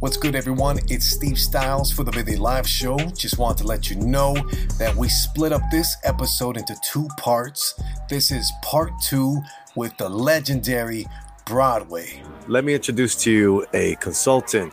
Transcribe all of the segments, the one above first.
What's good, everyone? It's Steve Stylez for the Midday Live Show. Just want to let you know that we split up this episode into two parts. This is part two with the legendary Broadway. Let me introduce to you a consultant,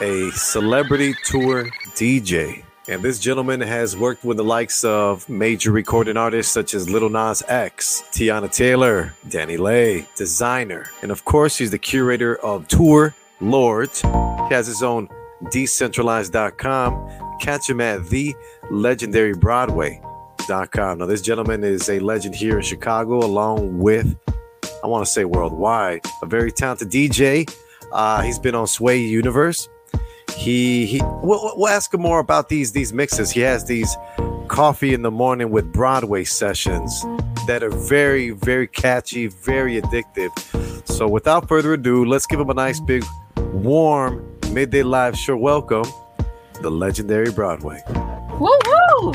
a celebrity tour DJ. And this gentleman has worked with the likes of major recording artists such as Lil Nas X, Teyana Taylor, Dani Leigh, designer. And of course, he's the curator of Tour Lords. He has his own decentralized.com. Catch him at the legendary Broadway.com. Now, this gentleman is a legend here in Chicago, along with, I want to say worldwide, a very talented DJ. Uh, he's been on Sway Universe. He, he we'll, we'll ask him more about these these mixes. He has these coffee in the morning with Broadway sessions that are very, very catchy, very addictive. So, without further ado, let's give him a nice big warm midday live show welcome, the legendary Broadway. Woo woo!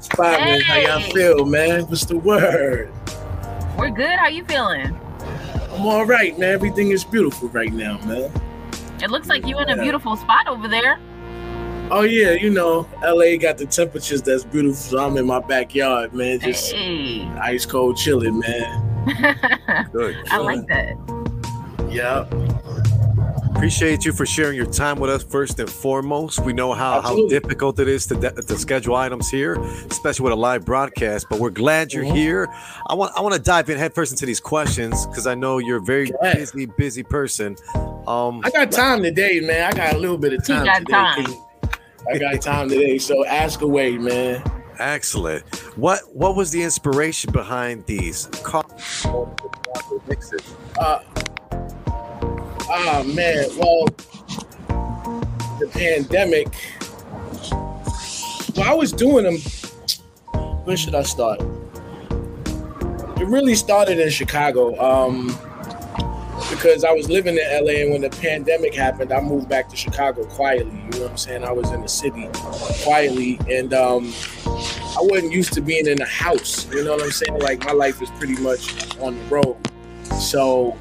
Spot man, how y'all feel, man? What's the word? We're good. How you feeling? I'm all right, man. Everything is beautiful right now, man. It looks like you in a beautiful spot over there. Oh yeah, you know, LA got the temperatures that's beautiful. So I'm in my backyard, man. Just Hey. ice cold chilling, man. Good. I like that. Yeah. Appreciate you for sharing your time with us first and foremost. We know how, how difficult it is to, de- to schedule items here, especially with a live broadcast. But we're glad you're Mhm. here. I want I want to dive in headfirst into these questions because I know you're a very Yeah. busy, busy person. Um, I got time today, man. I got a little bit of time got today. time. 'cause I got time today. So ask away, man. excellent. What what was the inspiration behind these? Uh, ah man, well, the pandemic. Well, I was doing them. Where should I start? It really started in Chicago. Um, because I was living in LA, and when the pandemic happened, I moved back to Chicago quietly. You know what I'm saying? I was in the city quietly, and um, I wasn't used to being in a house. You know what I'm saying? Like my life is pretty much on the road. So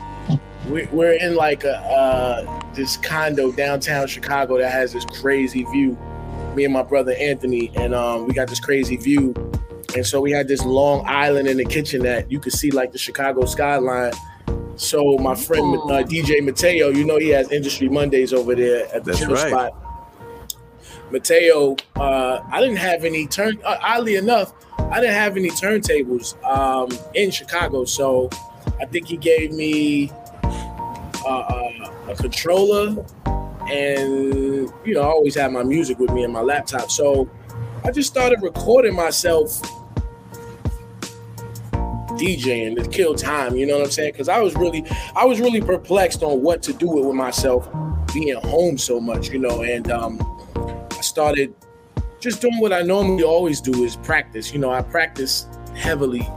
we're in like a uh, this condo downtown Chicago that has this crazy view. Me and my brother Anthony, and um, we got this crazy view. And so we had this long island in the kitchen that you could see like the Chicago skyline. So my friend uh, DJ Mateo, you know he has Industry Mondays over there at the That's chill right. spot. Mateo, uh, I didn't have any turn. Uh, oddly enough, I didn't have any turntables um, in Chicago, so I think he gave me uh, uh, a controller, and you know, I always have my music with me and my laptop. So I just started recording myself DJing to kill time. You know what I'm saying? Because I was really, I was really perplexed on what to do with myself being home so much. You know, and um, I started just doing what I normally always do is practice. You know, I practice heavily.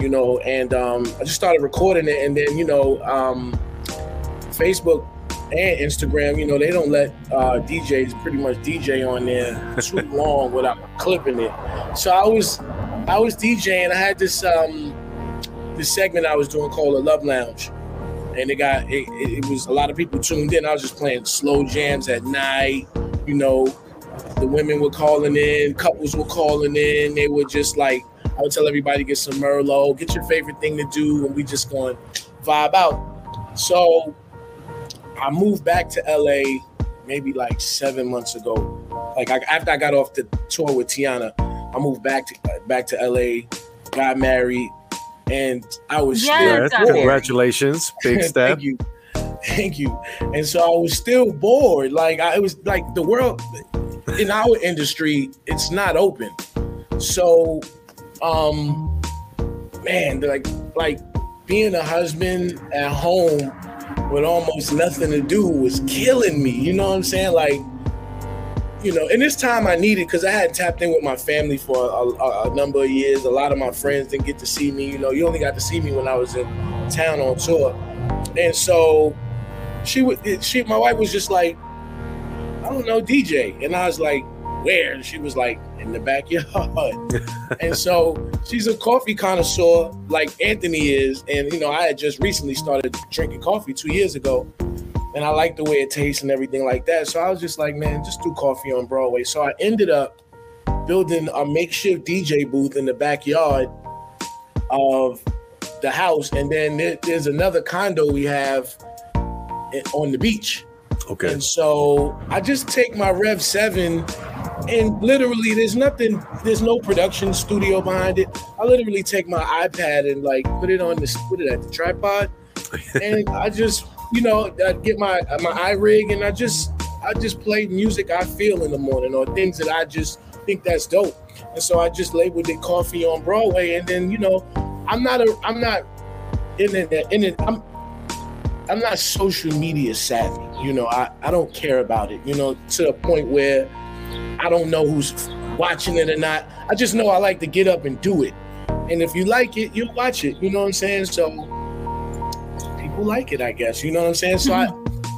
You know, and um, I just started recording it, and then you know, um, Facebook and Instagram, you know, they don't let uh, DJs pretty much DJ on there too long without clipping it. So I was, I was DJing. I had this um, this segment I was doing called a Love Lounge, and it got it, it, was a lot of people tuned in. I was just playing slow jams at night. You know, the women were calling in, couples were calling in. They were just like, I would tell everybody get some Merlot, get your favorite thing to do, and we just going vibe out. So I moved back to LA maybe like seven months ago. Like I, after I got off the tour with Teyana, I moved back to back to LA, got married, and I was Yes, still Yes, got bored. married. congratulations, big step. Thank you. Thank you. And so I was still bored. Like I, it was like the world in our industry, it's not open. So, um, man, like like being a husband at home with almost nothing to do was killing me. You know what I'm saying? Like, you know, and this time I needed because I had tapped in with my family for a, a, a number of years. A lot of my friends didn't get to see me. You know, you only got to see me when I was in town on tour, and so she would. She, my wife was just like, I don't know, DJ, and I was like, where? And she was like, in the backyard. and so she's a coffee connoisseur like Anthony is. And, you know, I had just recently started drinking coffee two years ago. and I like the way it tastes and everything like that. So I was just like, man, just do coffee on Broadway. So I ended up building a makeshift DJ booth in the backyard of the house, and then there, there's another condo we have on the beach. Okay. And so I just take my Rev 7 and literally there's nothing, there's no production studio behind it. I literally take my iPad and like put it on the put it at the tripod. and I just, you know, I get my my iRig and I just I just play music I feel in the morning or things that I just think that's dope. And so I just labeled it coffee on Broadway. And then, you know, I'm not a I'm not in it in it I'm I'm not social media savvy. You know, I, I don't care about it, you know, to the point where I don't know who's watching it or not. I just know I like to get up and do it. And if you like it, you'll watch it. You know what I'm saying? So people like it, I guess. You know what I'm saying? So I,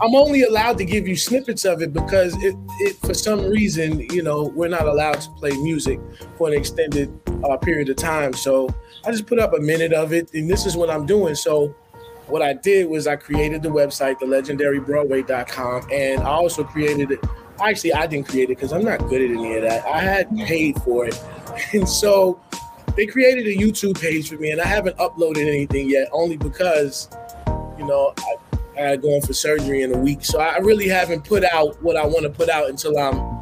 I'm only allowed to give you snippets of it because it, it for some reason, you know, we're not allowed to play music for an extended uh, period of time. So I just put up a minute of it, and this is what I'm doing. So what I did was I created the website, thelegendarybroadway.com, and I also created it. Actually, I didn't create it because I'm not good at any of that. I had paid for it, and so they created a YouTube page for me, and I haven't uploaded anything yet, only because, you know, I, I go for surgery in a week. So I really haven't put out what I want to put out until I'm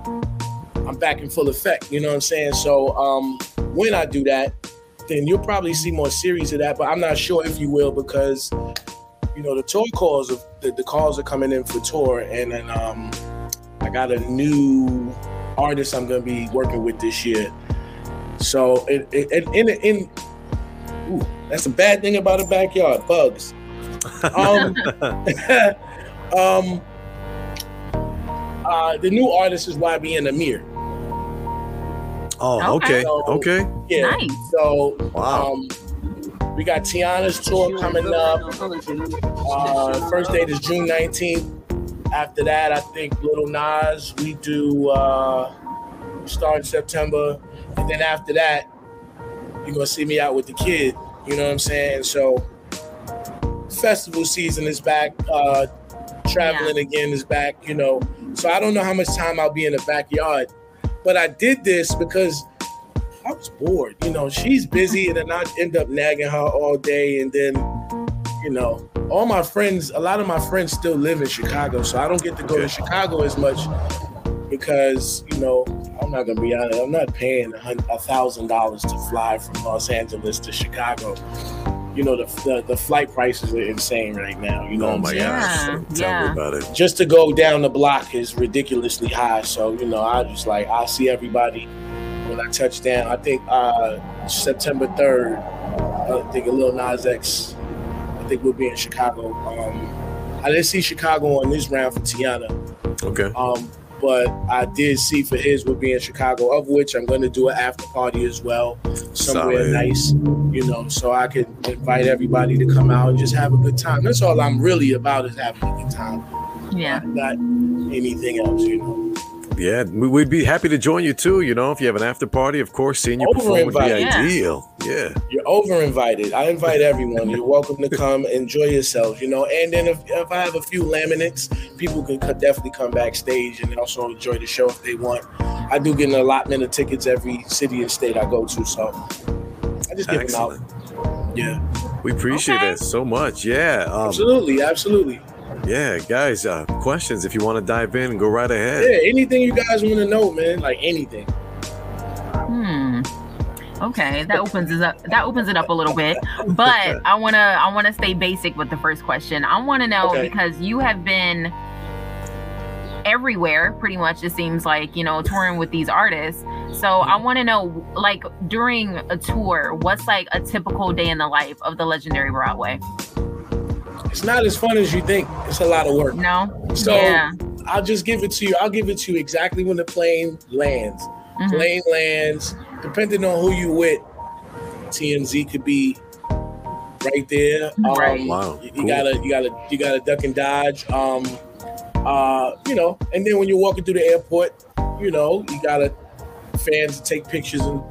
I'm back in full effect. You know what I'm saying? So um, when I do that, then you'll probably see more series of that. But I'm not sure if you will because you know the tour calls of the, the calls are coming in for tour, and then um, I got a new artist I'm gonna be working with this year. So it, it, it, in in ooh, that's a bad thing about a backyard bugs. Um, um, uh, the new artist is YB and Amir. Oh, okay. Okay. Okay. Yeah. Nice. So Wow. um, we got Teyana's tour coming up. Uh, first date is June 19th. After that, I think Lil Nas, we do uh, start in September. And then after that, you're going to see me out with the kid. You know what I'm saying? So, festival season is back. Uh, traveling again is back, you know. So, I don't know how much time I'll be in the backyard. But I did this because I was bored. You know, she's busy, and then I end up nagging her all day. And then, you know, all my friends, a lot of my friends still live in Chicago, so I don't get to go to Chicago as much because, you know, I'm not gonna be honest. I'm not paying a hun- a thousand dollars to fly from Los Angeles to Chicago. You know, the, the the flight prices are insane right now. You know, Oh what I'm my saying? Yeah. Tell yeah. me about it. just to go down the block is ridiculously high. So you know, I just like I see everybody when I touch down. I think uh, September third. I think a Lil Nas X. I think we'll be in Chicago. Um, I didn't see Chicago on this round for Teyana, Okay. um, but I did see for his we'll be in Chicago, of which I'm going to do an after party as well, somewhere Solid. nice, you know, so I can invite everybody to come out and just have a good time. That's all I'm really about is having a good time Yeah. not anything else, you know. Yeah, we- we'd be happy to join you too. You know, if you have an after party, of course, seeing you perform would be Yeah. ideal. Yeah. You're over invited. I invite everyone. You're welcome to come enjoy yourselves, you know. And then if, if I have a few laminates, people can definitely come backstage and also enjoy the show if they want. I do get an allotment of tickets every city and state I go to, so I just give Excellent. them out. Yeah, We appreciate Okay. that so much. Yeah. Um, absolutely, absolutely. Yeah, guys, uh, questions if you want to dive in, go right ahead. Yeah, anything you guys want to know, man, like anything. Hmm. Okay, that opens it up. That opens it up a little bit. But I wanna I wanna stay basic with the first question. I wanna know Okay. because you have been everywhere pretty much it seems like you know touring with these artists so i want to know like during a tour what's like a typical day in the life of the legendary broadway It's not as fun as you think. It's a lot of work. no So yeah I'll just give it to you. I'll give it to you exactly when the plane lands. Mhm. Plane lands, depending on who you with, TMZ could be right there. Right. Um, Wow, You, you cool. gotta, you gotta, you gotta duck and dodge. Um, uh, you know, and then when you're walking through the airport, you know, you gotta fans to take pictures and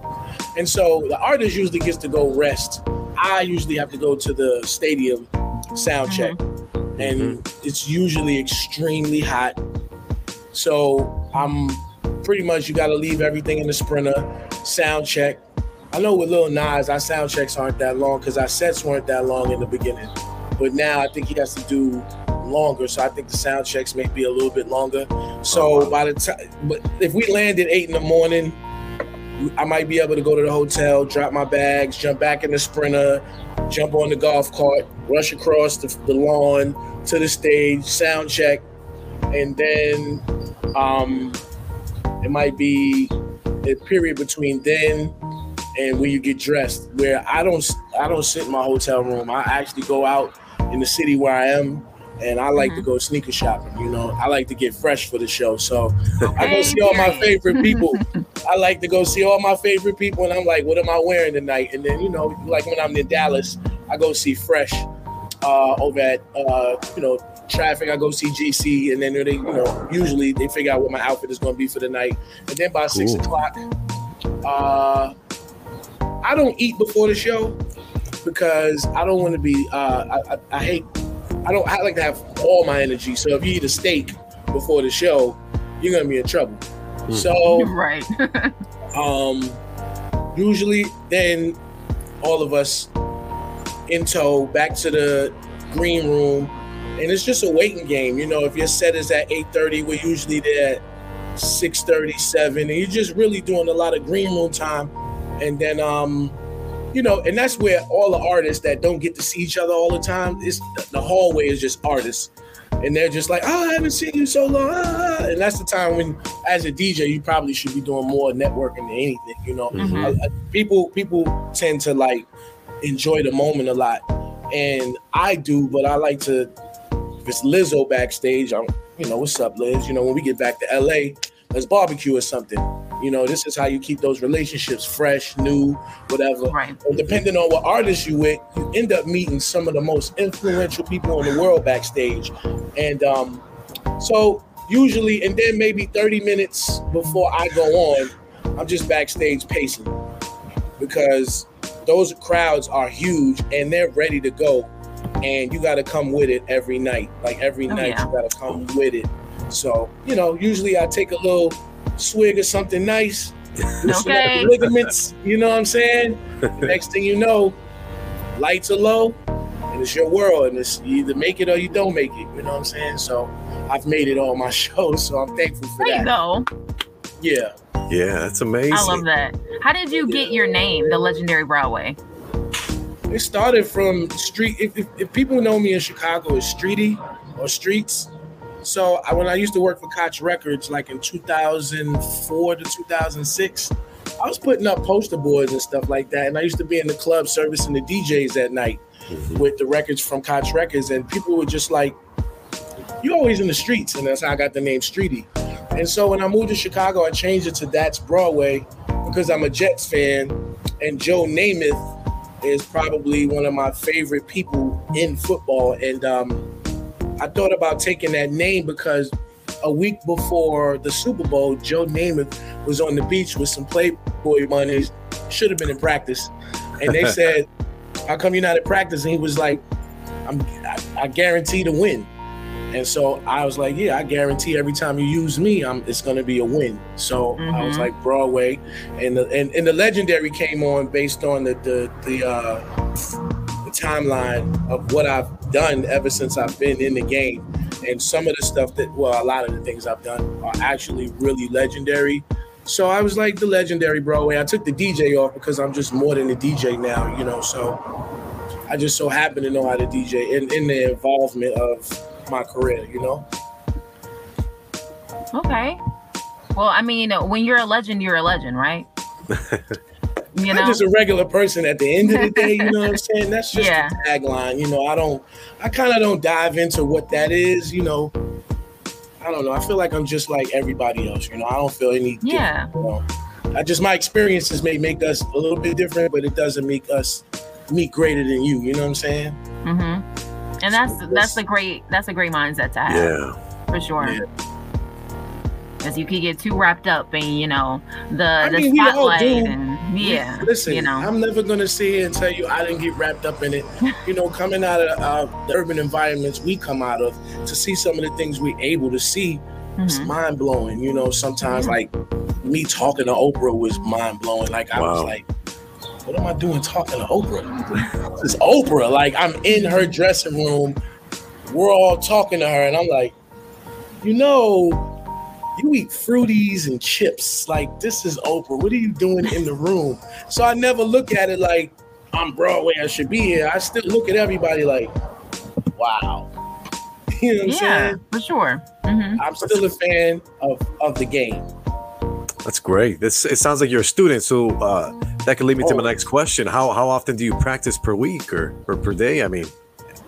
and so the artist usually gets to go rest. I usually have to go to the stadium sound check. Mm-hmm. and mm-hmm. it's usually extremely hot. So I'm pretty much you got to leave everything in the sprinter, sound check. I know with Lil Nas, our sound checks aren't that long because our sets weren't that long in the beginning, but now I think he has to do longer. So I think the sound checks may be a little bit longer. So Oh, by the time, but if we land at eight in the morning, I might be able to go to the hotel, drop my bags, jump back in the sprinter, jump on the golf cart, rush across the, the lawn to the stage, sound check, and then um, it might be a period between then and when you get dressed, where I don't I don't sit in my hotel room. I actually go out in the city where I am. And I like to go sneaker shopping, you know. I like to get fresh for the show. So I go see all my favorite people. I like to go see all my favorite people, and I'm like, what am I wearing tonight? And then, you know, like when I'm in Dallas, I go see Fresh uh, over at, uh, you know, traffic. I go see GC, and then they, you know, usually they figure out what my outfit is going to be for the night. And then by six o'clock, uh, I don't eat before the show because I don't want to be. Uh, I, I, I hate. I don't. I like to have all my energy. So if you eat a steak before the show, you're gonna be in trouble. So right. um, usually, then all of us in tow back to the green room, and it's just a waiting game. You know, if your set is at eight thirty, we're usually there at six thirty, seven, and you're just really doing a lot of green room time. And then, um, you know, and that's where all the artists that don't get to see each other all the time is the hallway is just artists. And they're just like, oh, I haven't seen you so long. ah," And that's the time when, as a DJ, you probably should be doing more networking than anything. You know, Mhm. I- I- people people tend to like enjoy the moment a lot, and I do. But I like to. If it's Lizzo backstage, I'm, you know, what's up, Liz? You know, when we get back to LA, let's barbecue or something. You know, this is how you keep those relationships fresh, new, whatever. Right. And depending on what artist you with, you end up meeting some of the most influential people in the world backstage. And um, so usually, and then maybe 30 minutes before I go on, I'm just backstage pacing because those crowds are huge and they're ready to go. And you got to come with it every night. Like every Oh, night, yeah. you got to come with it. So, you know, usually I take a little swig of something nice, Okay. ligaments, you know what I'm saying? The next thing you know, lights are low, and it's your world, and it's you either make it or you don't make it. You know what I'm saying? So I've made it on my shows, so I'm thankful for There you that. go. Yeah. Yeah, that's amazing. I love that. How did you get your name, the legendary Broadway? It started from street. If, if, if people know me in Chicago, as streety or streets. So I, when I used to work for Koch Records, like in 2004 to 2006, I was putting up poster boards and stuff like that. And I used to be in the club servicing the DJs at night Mhm. with the records from Koch Records, and people were just like, "You always in the streets," and that's how I got the name Streety. And so when I moved to Chicago, I changed it to That's Broadway because I'm a Jets fan, and Joe Namath is probably one of my favorite people in football. And um, I thought about taking that name because a week before the Super Bowl, Joe Namath was on the beach with some Playboy money. Should have been in practice, and they said, "How come you're not at practice?" And he was like, "I'm, I, I guarantee to win." And so I was like, "Yeah, I guarantee every time you use me, I'm, it's going to be a win." So I was Mhm. like, "Broadway," and the and, and the legendary came on based on the the the, uh, the timeline of what I've done ever since I've been in the game, and some of the stuff that well, a lot of the things I've done are actually really legendary. So I was like the legendary Broadway. I took the DJ off because I'm just more than a DJ now, you know. So I just so happen to know how to DJ in, in the involvement of my career, you know. Okay. Well, I mean, when you're a legend, you're a legend, right? You know? I'm just a regular person at the end of the day, you know what I'm saying? That's just Yeah. the tagline, you know. I don't I kind of don't dive into what that is, you know. I don't know. I feel like I'm just like everybody else, you know. I don't feel any Yeah. you know. I just my experiences may make us a little bit different, but it doesn't make us me greater than you, you know what I'm saying? hmm And that's that's a great that's a great mindset to have Yeah. for sure. Yeah. Because you could get too wrapped up in you know the I the mean, we all spotlight do. and Yeah. Listen, you know. I'm never gonna sit here and tell you I didn't get wrapped up in it. you know, coming out of uh, the urban environments we come out of, to see some of the things we're able to see, it's Mhm. mind blowing. You know, sometimes Yeah. like me talking to Oprah was mind blowing. Like I was like, what am I doing talking to Oprah? it's Oprah. Like I'm in her dressing room. We're all talking to her, and I'm like, you know, you eat fruities and chips. Like this is Oprah. What are you doing in the room? So I never look at it like I'm Broadway. I should be here. I still look at everybody like, wow. You know what I'm yeah, saying? for sure. hmm I'm still a fan of of the game. That's great. This it sounds like you're a student, so uh, that could lead me to my Oh. next question. How how often do you practice per week or or per day? I mean,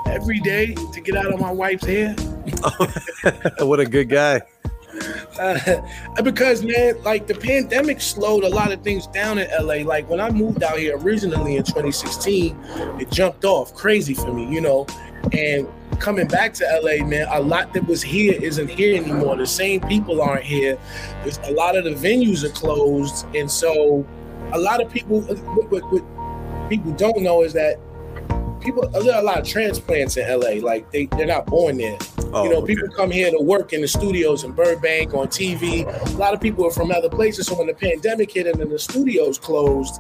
Every day to get out of my wife's hair. what a good guy. Uh, because man, like the pandemic slowed a lot of things down in LA. Like when I moved out here originally in 2016, it jumped off crazy for me, you know. And coming back to LA, man, a lot that was here isn't here anymore. The same people aren't here. There's a lot of the venues are closed, and so a lot of people. What, what, what people don't know is that people. There are a lot of transplants in LA. Like they they're not born there Oh, you know, okay. people come here to work in the studios in Burbank on TV. A lot of people are from other places. So when the pandemic hit and then the studios closed,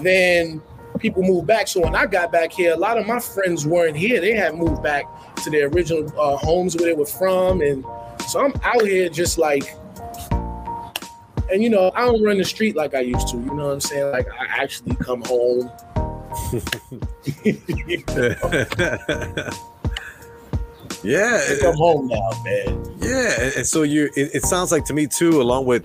then people moved back. So when I got back here, a lot of my friends weren't here. They had moved back to their original uh, homes where they were from, and so I'm out here just like. And you know, I don't run the street like I used to. You know what I'm saying? Like I actually come home. yeah, come home now, man. Yeah, and, and so you it, it sounds like to me too, along with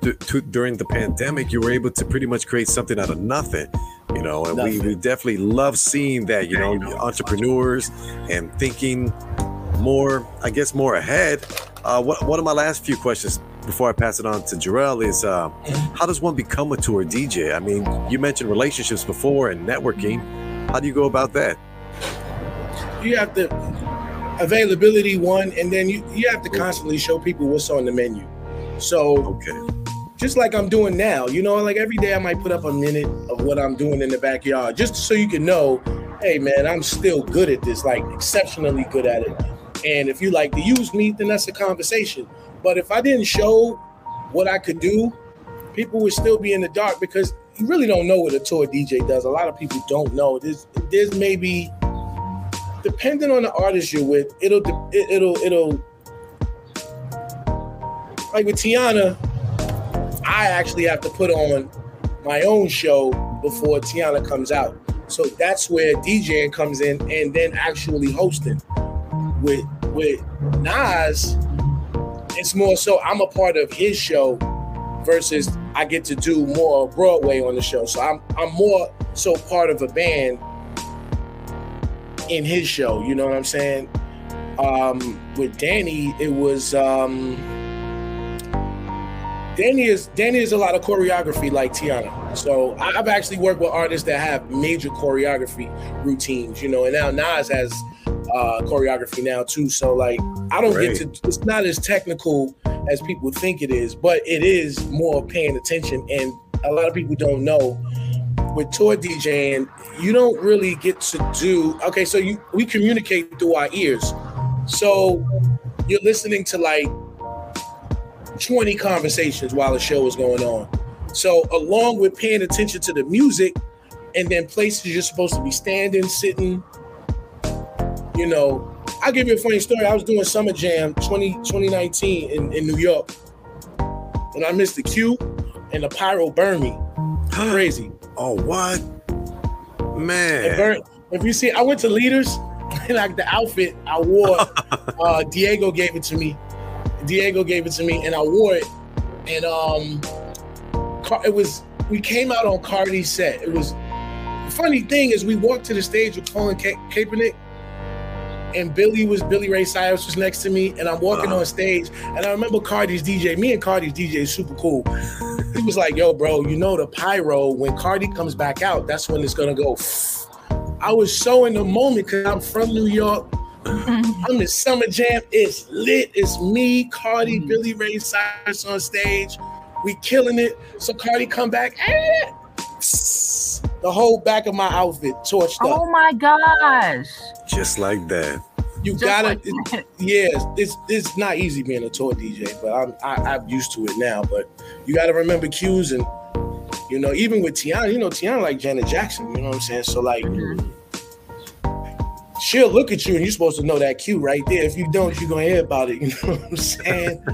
d- to, during the pandemic, you were able to pretty much create something out of nothing. You know, and we, we definitely love seeing that, you know, entrepreneurs and thinking more, I guess, more ahead. Uh, what, one of my last few questions before I pass it on to Jarrell is uh, how does one become a tour DJ? I mean, you mentioned relationships before and networking. How do you go about that? you have to availability one and then you, you have to constantly show people what's on the menu so Okay. just like i'm doing now you know like every day i might put up a minute of what i'm doing in the backyard just so you can know hey man i'm still good at this like exceptionally good at it and if you like to use me then that's a conversation but if i didn't show what i could do people would still be in the dark because you really don't know what a tour dj does a lot of people don't know there's there's maybe depending on the artist you're with, it'll it, it'll it'll like with Teyana, I actually have to put on my own show before Teyana comes out. So that's where DJing comes in and then actually hosting. With with Nas, it's more so I'm a part of his show versus I get to do more Broadway on the show. So I'm I'm more so part of a band in his show. You know what I'm saying? Um, with Dani, it was um, Dani is Dani is a lot of choreography like Tiana. So I've actually worked with artists that have major choreography routines. You know, and now Nas has uh, choreography now too. So like I don't Great. get to. It's not as technical as people think it is, but it is more paying attention. And a lot of people don't know with tour DJing, you don't really get to do okay, so you we communicate through our ears. So you're listening to like 20 conversations while the show is going on. So along with paying attention to the music and then places you're supposed to be standing, sitting, you know, I'll give you a funny story. I was doing Summer Jam 20, 2019 in, in New York. And I missed the cue and the pyro burned me. Crazy. Oh, what? Man. If you see, I went to Leaders, and like the outfit I wore, uh, Diego gave it to me. Diego gave it to me, and I wore it. And um, it was we came out on Cardi's set. It was the funny thing is we walked to the stage with Colin Ka- Kaepernick, and Billy was Billy Ray Cyrus was next to me, and I'm walking Uh-huh. on stage, and I remember Cardi's DJ. Me and Cardi's DJ is super cool. He was like, "Yo, bro, you know the pyro when Cardi comes back out, that's when it's gonna go." I was so in the moment because I'm from New York. I'm in Summer Jam. It's lit. It's me, Cardi, Billy Ray Cyrus on stage. We killing it. So Cardi come back. The whole back of my outfit torched Oh my gosh. Just like that. You Just gotta, like it- that. yeah, it's it's not easy being a tour DJ, but I'm I, I'm used to it now. But you gotta remember cues and you know, even with Teyana, you know, Teyana like Janet Jackson, you know what I'm saying? So like Mhm. She'll look at you and you're supposed to know that cue right there. If you don't, you're gonna hear about it, you know what I'm saying?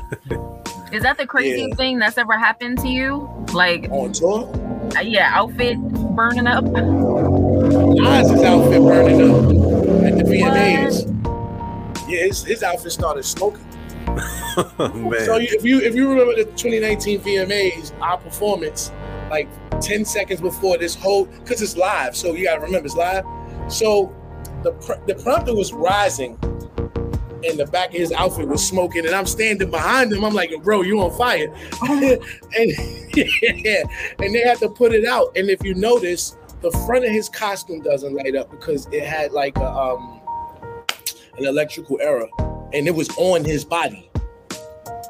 Is that the craziest Yeah. thing that's ever happened to you? Like, On tour. uh, yeah, outfit burning up. Nas' outfit burning up at the VMAs. Yeah, his, his outfit started smoking. Man. So if you if you remember the 2019 VMAs, our performance, like 10 seconds before this whole, because it's live, so you gotta remember it's live. So the pr- the prompter was rising, and the back of his outfit was smoking, and I'm standing behind him. I'm like, bro, you on fire? and yeah, and they had to put it out. And if you notice, the front of his costume doesn't light up because it had like a um an electrical error, and it was on his body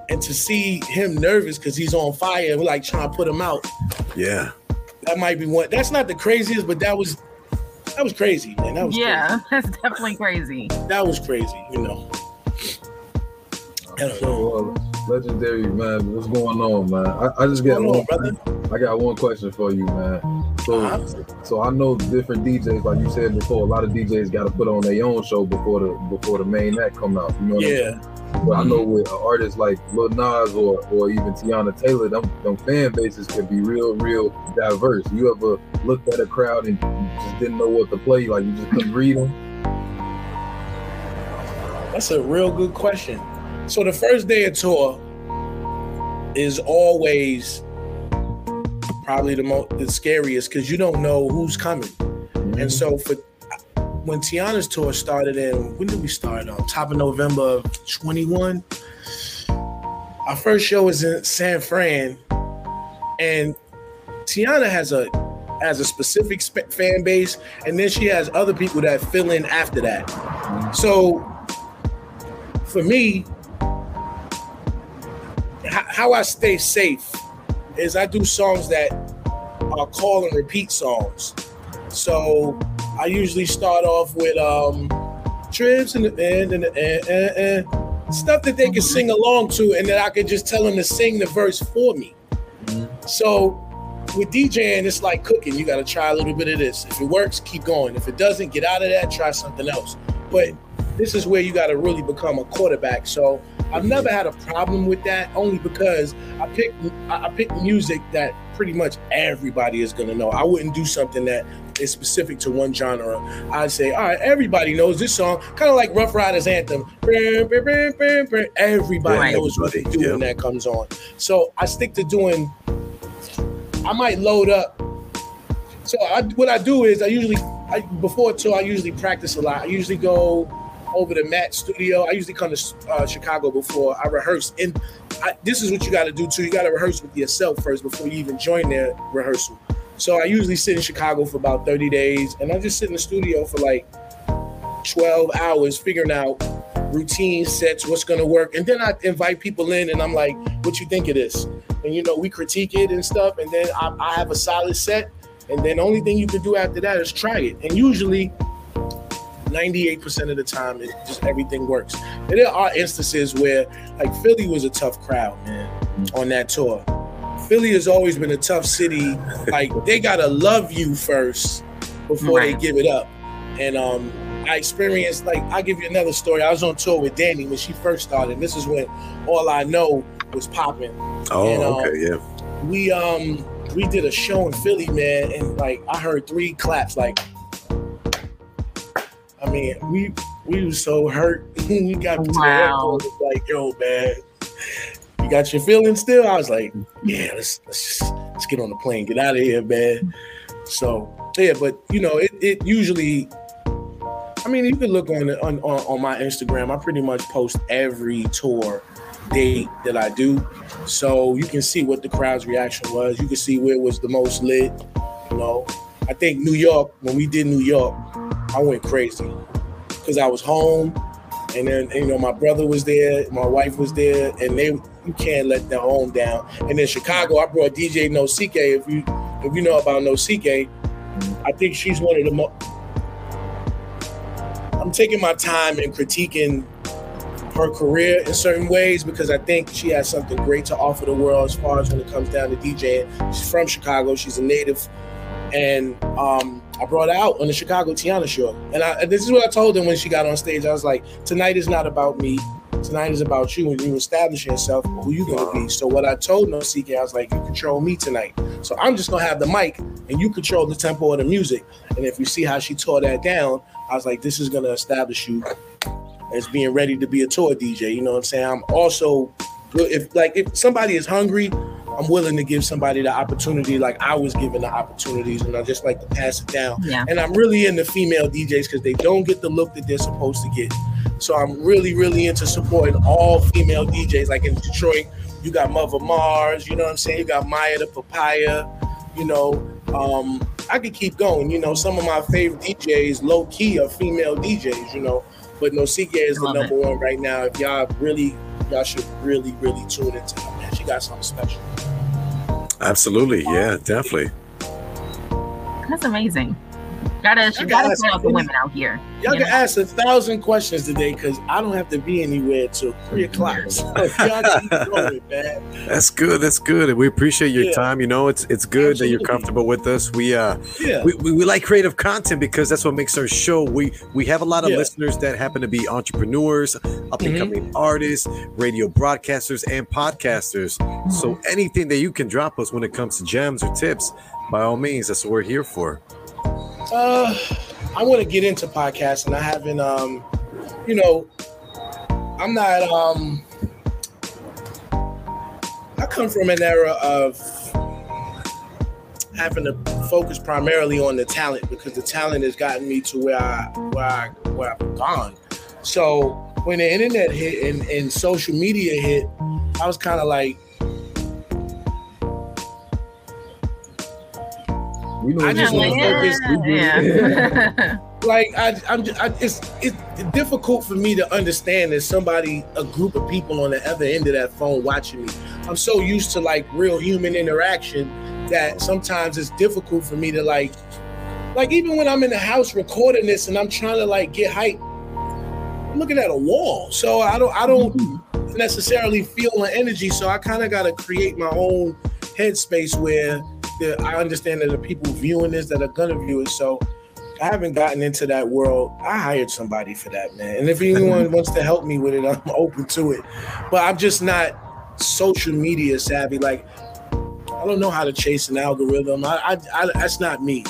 and to see him nervous because he's on fire and we're like trying to put him out yeah. that might be one that's not the craziest but that was that was crazy man that was Yeah, that's definitely crazy. crazy. that was crazy you know I. So, uh, legendary man, what's going on, man? I, I just got Hold on, one. I got one question for you, man. So, Uh-huh. so I know different DJs, like you said before. A lot of DJs got to put on their own show before the before the main act come out. You know what I'm yeah? But I know with artists like Lil Nas or or even Teyana Taylor, them, them fan bases can be real, real diverse. You ever looked at a crowd and just didn't know what to play, like you just couldn't read them? that's a real good question so the first day of tour is always probably the most the scariest because you don't know who's coming mm-hmm. And so for when Teyana's tour started in when did we start on top of November of 21? Our first show was in San Fran, and Teyana has a has a specific sp- fan base, and then she has other people that fill in after that. Mm-hmm. So for me, how I stay safe is I do songs that are call and repeat songs. So I usually start off with um trips in the end and the end, and, and stuff that they can mm-hmm. sing along to, and that I could just tell them to sing the verse for me. Mm-hmm. So with DJing, it's like cooking. You got to try a little bit of this. If it works, keep going. If it doesn't, get out of that. Try something else. But this is where you got to really become a quarterback. So I've never had a problem with that, only because I pick I I pick music that pretty much everybody is gonna know. I wouldn't do something that is specific to one genre. I'd say, all right, everybody knows this song, kind of like Ruff Ryders anthem. Everybody Right. knows what they do Yeah. when that comes on. So I stick to doing. I might load up. So I, what I do is I usually I, before tour I usually practice a lot. I usually go over to Matt Studio. I usually come to uh, Chicago before I rehearse. And I, this is what you got to do too. You got to rehearse with yourself first before you even join their rehearsal. So I usually sit in Chicago for about 30 days, and I just sit in the studio for like 12 hours figuring out routine sets, what's gonna work, and then I invite people in, and I'm like, "What you think of this?" And you know, we critique it and stuff, and then I, I have a solid set, and then the only thing you can do after that is try it. And usually, 98% of the time, it just everything works. And there are instances where, like Philly was a tough crowd, man, on that tour. Philly has always been a tough city. Like they gotta love you first before Right. they give it up. And um, I experienced like I'll give you another story. I was on tour with Dani when she first started. And this is when all I know was popping. Oh, And, uh, okay, yeah. We um we did a show in Philly, man, and like I heard three claps. Like, I mean, we we was so hurt. we got to the airport. Like, yo, man, you got your feelings still? I was like, yeah, let's let's just let's get on the plane, get out of here, man. So yeah, but you know, it, it usually. I mean, you can look on, on on on my Instagram. I pretty much post every tour date that I do, so you can see what the crowd's reaction was. You can see where it was the most lit. You know, I think New York when we did New York, I went crazy because I was home, and then you know my brother was there, my wife was there, and they you can't let their home down. And then Chicago, I brought DJ No CK. If you if you know about No CK, I think she's one of the most. I'm taking my time and critiquing her career in certain ways because I think she has something great to offer the world as far as when it comes down to DJing. She's from Chicago. She's a native, and um, I brought her out on the Chicago Teyana show. And, I, and this is what I told them when she got on stage. I was like, "Tonight is not about me. Tonight is about you and you establishing yourself, who you gonna be." So what I told No CK, I was like, "You control me tonight. So I'm just gonna have the mic, and you control the tempo of the music. And if you see how she tore that down, I was like, this is gonna establish you as being ready to be a tour DJ. You know what I'm saying? I'm also good if like if somebody is hungry, I'm willing to give somebody the opportunity like I was given the opportunities and I just like to pass it down. Yeah. And I'm really into female DJs because they don't get the look that they're supposed to get. So I'm really, really into supporting all female DJs. Like in Detroit, you got Mother Mars, you know what I'm saying? You got Maya the Papaya, you know. Um, I could keep going. You know, some of my favorite DJs, low key, are female DJs. You know, but No CK is the number one right now. If y'all really, y'all should really, really tune into her. Man, she got something special. Absolutely. Yeah, definitely. That's amazing. Gotta, she I gotta gotta out the women out here. Y'all can know? ask a thousand questions today because I don't have to be anywhere till three mm-hmm. o'clock. So going. That's good. That's good. And we appreciate your Yeah. time. You know, it's it's good that you're comfortable with us. We uh Yeah. we, we, we like creative content because that's what makes our show. We we have a lot of Yeah. listeners that happen to be entrepreneurs, up and coming mm-hmm. artists, radio broadcasters, and podcasters. So mm-hmm. anything that you can drop us when it comes to gems or tips, by all means, that's what we're here for. Uh, I want to get into podcasting. I haven't, um, you know, I'm not. Um, I come from an era of having to focus primarily on the talent because the talent has gotten me to where I where I where I've gone. So when the internet hit and, and social media hit, I was kind of like, We know I just wanna focus- yeah. like I, I'm, just, I, it's it's difficult for me to understand that somebody, a group of people on the other end of that phone watching me. I'm so used to like real human interaction that sometimes it's difficult for me to like, like even when I'm in the house recording this and I'm trying to like get hype, I'm looking at a wall. So I don't, I don't mm-hmm. necessarily feel the energy. So I kind of got to create my own headspace where I understand that the people viewing this that are gonna view it. So I haven't gotten into that world. I hired somebody for that, man. And if anyone wants to help me with it, I'm open to it. But I'm just not social media savvy. Like I don't know how to chase an algorithm. I, I, I that's not me.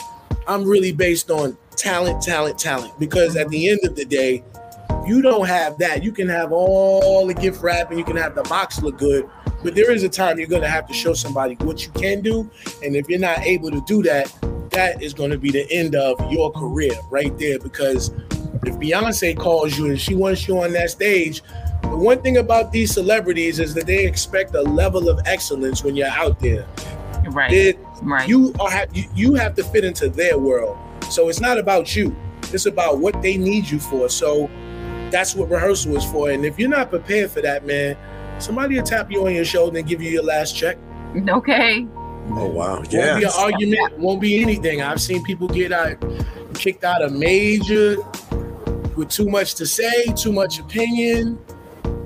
I'm really based on talent, talent, talent. Because at the end of the day, you don't have that. You can have all the gift wrap and you can have the box look good, but there is a time you're gonna have to show somebody what you can do. And if you're not able to do that, that is gonna be the end of your career right there. Because if Beyonce calls you and she wants you on that stage, the one thing about these celebrities is that they expect a level of excellence when you're out there. right. It, right. you are you have to fit into their world. So it's not about you. It's about what they need you for. So that's what rehearsal is for. And if you're not prepared for that, man, somebody will tap you on your shoulder and give you your last check. okay. Oh wow. Yeah. Won't Yeah. be an argument. Won't be anything. I've seen people get out, kicked out of major with too much to say, too much opinion.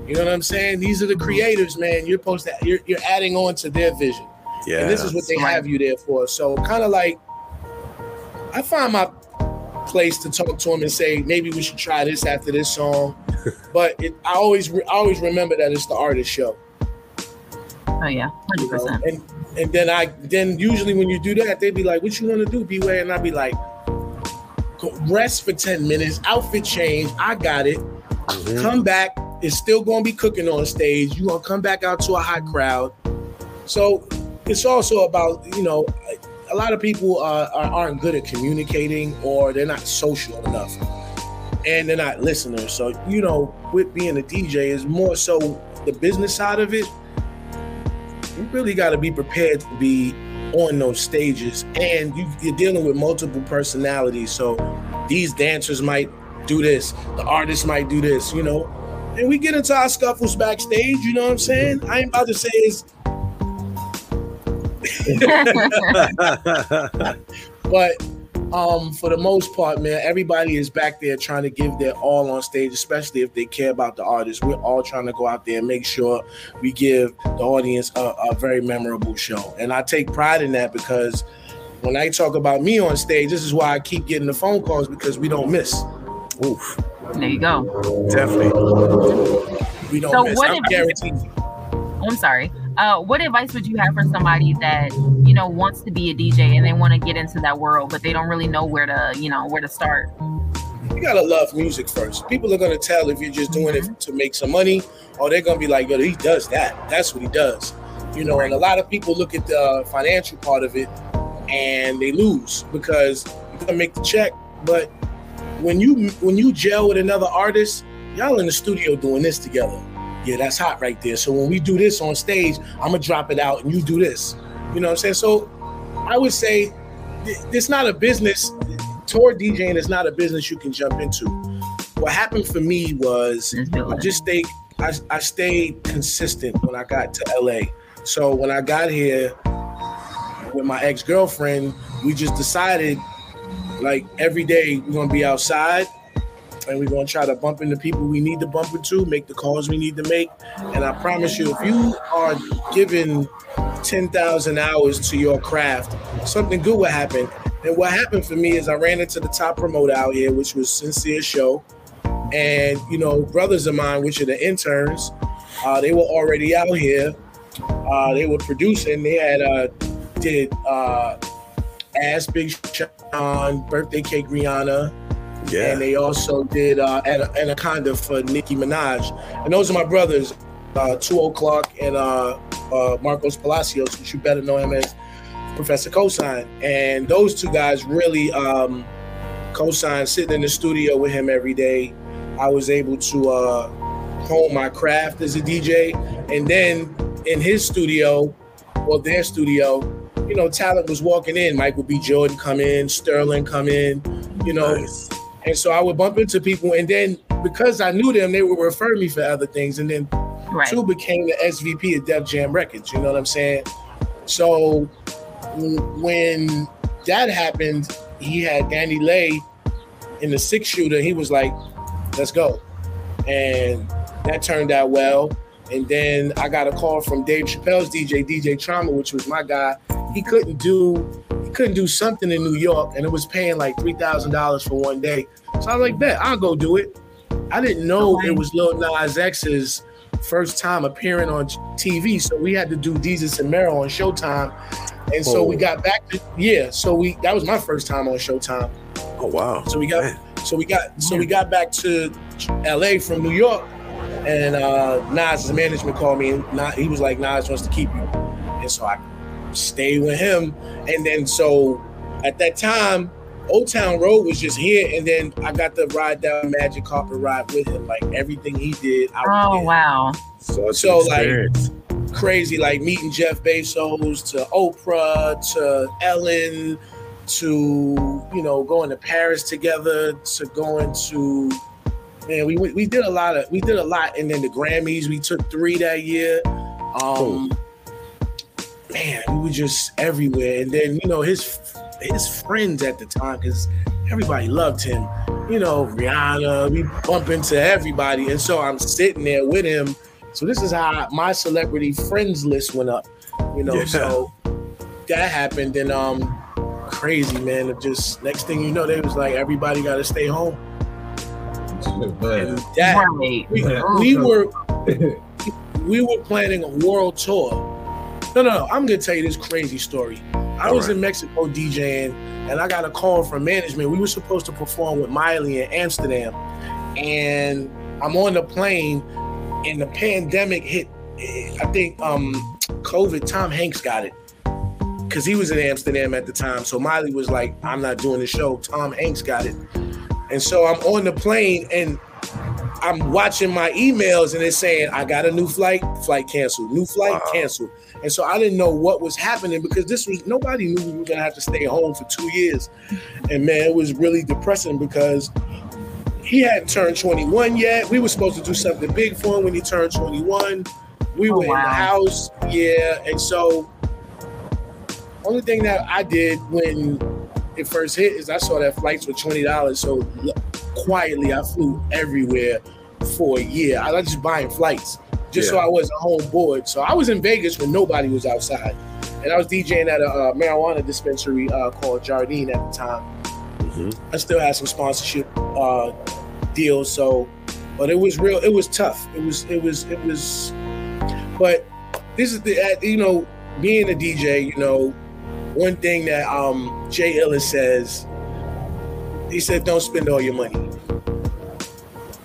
You know what I'm saying? These are the creators, man. You're supposed to. You're, you're adding on to their vision. Yeah. and this is what they have you there for. So kind of like, I find my place to talk to them and say maybe we should try this after this song. but it, I always re- I always remember that it's the artist show. Oh yeah. Hundred you know? percent. And and then I then usually when you do that they'd be like, "What you want to do, Beware?" And I'd be like, rest for ten minutes, outfit change. I got it. Mhm. Come back. It's still gonna be cooking on stage. You gonna come back out to a hot crowd. So it's also about you know a lot of people uh, aren't good at communicating or they're not social enough and they're not listeners. So you know with being a dj is more so the business side of it. You really got to be prepared to be on those stages and you, you're dealing with multiple personalities. So these dancers might do this the artist might do this you know? And we get into our scuffles backstage you know what i'm saying? I ain't about to say it's but um, for the most part, man, everybody is back there trying to give their all on stage, especially if they care about the artist. We're all trying to go out there and make sure we give the audience a, a very memorable show. And I take pride in that because when I talk about me on stage, this is why I keep getting the phone calls because we don't miss. Oof. there you go. Definitely. We don't So miss. what I'm if- guaranteed. I'm sorry. Uh, what advice would you have for somebody that you know wants to be a DJ and they want to get into that world, but they don't really know where to, you know, where to start? You gotta love music first. People are gonna tell if you're just doing it to make some money, or they're gonna be like, "Yo, he does that. That's what he does." You know, and a lot of people look at the financial part of it and they lose because you're gonna make the check, but when you when you gel with another artist, y'all in the studio doing this together. Yeah, that's hot right there. So when we do this on stage, I'm gonna drop it out and you do this. You know what I'm saying? So I would say it's not a business. Tour DJing is not a business you can jump into. What happened for me was I just stayed. I, I stayed consistent when I got to LA. So when I got here with my ex girlfriend, we just decided like every day we're gonna be outside and we're gonna try to bump into people we need to bump into, make the calls we need to make. And I promise you, if you are giving 10,000 hours to your craft, something good will happen. And what happened for me is I ran into the top promoter out here, which was Sincere Show. And, you know, brothers of mine, which are Da Internz, uh, they were already out here. Uh, they were producing. They had uh, did uh, Ass Big Sean, Birthday Cake Rihanna, Yeah. and they also did uh, Ana- Anaconda for Nicki Minaj. And those are my brothers, uh, Two O'Clock and uh, uh, Marcos Palacios, which you better know him as Professor Kosine. And those two guys really, um, Kosine sitting in the studio with him every day. I was able to uh, hone my craft as a DJ. And then in his studio, or their studio, you know, talent was walking in. Michael B. Jordan come in, Sterling come in, you know, Nice. And so I would bump into people, and then because I knew them, they would refer me for other things. And then Right. two became the SVP of Def Jam Records. You know what I'm saying? So when that happened, he had Dani Leigh in the six shooter. He was like, "Let's go," and that turned out well. And then I got a call from Dave Chappelle's DJ, DJ Trauma, which was my guy. He couldn't do he couldn't do something in New York, and it was paying like three thousand dollars for one day. So I was like, "Bet I'll go do it." I didn't know it was Lil Nas X's first time appearing on TV, so we had to do Desus and Mero on Showtime. And so we got back to yeah, so we that was my first time on Showtime. Oh wow. So we got Man. so we got so we got back to LA from New York, and uh Nas's management called me and Nas, he was like, Nas wants to keep you. And so I stayed with him. And then so at that time, Old Town Road was just here, and then I got to ride down Magic Carpet Ride with him. Like everything he did, I Oh did. wow. Such So, an like, crazy, like meeting Jeff Bezos to Oprah to Ellen to you know going to Paris together to going to man we we did a lot of we did a lot and then the Grammys we took three that year um man we were just everywhere and then you know his his friends at the time because everybody loved him you know Rihanna we bump into everybody and so I'm sitting there with him so this is how my celebrity friends list went up, you know. Yeah. So that happened, and um, crazy man. Of just next thing you know, they was like, everybody got to stay home. And that Right. we, we were we were planning a world tour. No, no, no. I'm gonna tell you this crazy story. I All was right. in Mexico DJing, and I got a call from management. We were supposed to perform with Miley in Amsterdam, and I'm on the plane, and the pandemic hit. I think um, COVID. Tom Hanks got it because he was in Amsterdam at the time. So Miley was like, "I'm not doing the show." Tom Hanks got it, and so I'm on the plane and I'm watching my emails and it's saying I got a new flight, flight canceled, new flight Wow. canceled. And so I didn't know what was happening because this was nobody knew we were gonna have to stay home for two years. And man, it was really depressing because he hadn't turned 21 yet. We were supposed to do something big for him when he turned 21. We Oh, were in the house, yeah. And so only thing that I did when it first hit is I saw that flights were twenty dollars. So quietly, I flew everywhere for a year. I was just buying flights just so I wasn't home bored. So I was in Vegas when nobody was outside, and I was DJing at a uh, marijuana dispensary uh, called Jardine at the time. Mhm. I still had some sponsorship uh, deals, so but it was real. It was tough. It was. It was. It was. But this is the you know being a DJ. You know, one thing that um Jay Ellis says. He said, "Don't spend all your money.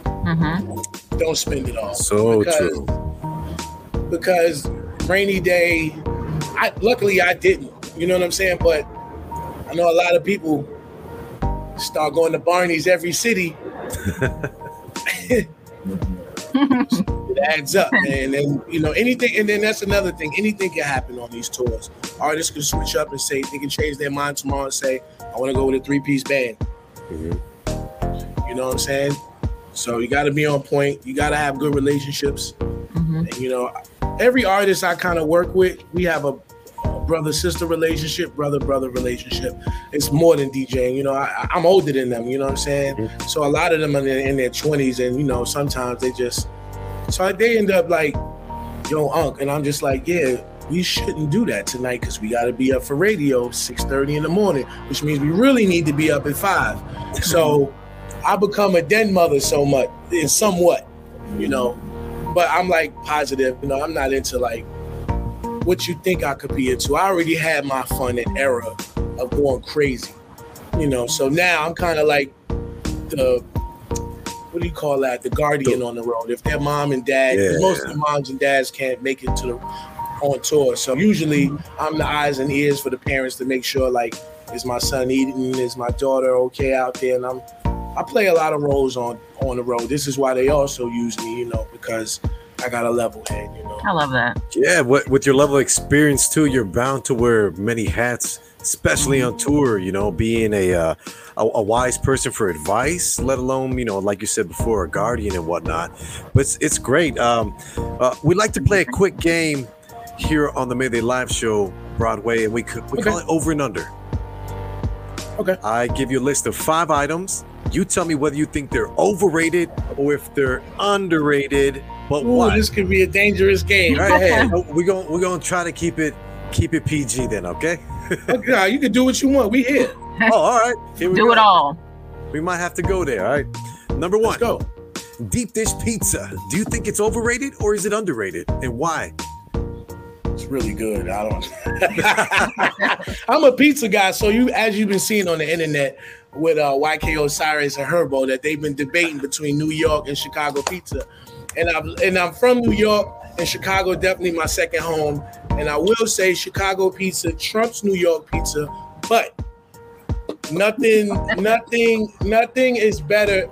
Mm-hmm. Don't spend it all." So Because- true. because rainy day I luckily I didn't. You know what I'm saying? But I know a lot of people start going to Barney's every city. it adds up, man. And you know, anything and then that's another thing. Anything can happen on these tours. Artists can switch up and say they can change their mind tomorrow and say, I want to go with a three-piece band. Mhm. You know what I'm saying? So you gotta be on point. You gotta have good relationships. hmm And you know, every artist I kind of work with, we have a brother sister relationship, brother brother relationship. It's more than DJing. You know, I, I'm older than them. You know what I'm saying? So a lot of them are in, in their 20s, and you know, sometimes they just so they end up like, yo, unk, and I'm just like, yeah. We shouldn't do that tonight because we got to be up for radio 6:30 in the morning, which means we really need to be up at five. So I become a den mother so much, in somewhat, you know but I'm like positive. You know, I'm not into like what you think I could be into. I already had my fun and era of going crazy. You know, so now I'm kind of like the what do you call that? The guardian on the road. If their mom and dad, Yeah. most of the moms and dads can't make it to the on tour. So usually mm-hmm. I'm the eyes and ears for the parents to make sure like is my son eating, is my daughter okay out there, and I'm I play a lot of roles on on the road. This is why they also use me, you know, because I got a level head, you know. I love that. Yeah, what, with your level of experience too, you're bound to wear many hats, especially on tour. You know, being a uh, a, a wise person for advice, let alone you know, like you said before, a guardian and whatnot. But it's, it's great. Um, uh, we'd like to play a quick game here on the Midday Live Show, Broadway, and we could we call it over and under. Okay. I give you a list of five items. You tell me whether you think they're overrated or if they're underrated. But Ooh, why? this could be a dangerous game. Go Right. ahead. we're gonna we're gonna try to keep it keep it PG then, okay? Okay, nah, you can do what you want. We here. Oh, all right. Here we Do go. it all. We might have to go there. All right. Number Let's one, go. deep dish pizza. Do you think it's overrated or is it underrated, and why? It's really good. I don't. I'm a pizza guy, so you, as you've been seeing on the internet with uh, YK Osiris and Herbo, that they've been debating between New York and Chicago pizza, and I'm and I'm from New York, and Chicago definitely my second home, and I will say Chicago pizza trumps New York pizza, but nothing, nothing, nothing is better.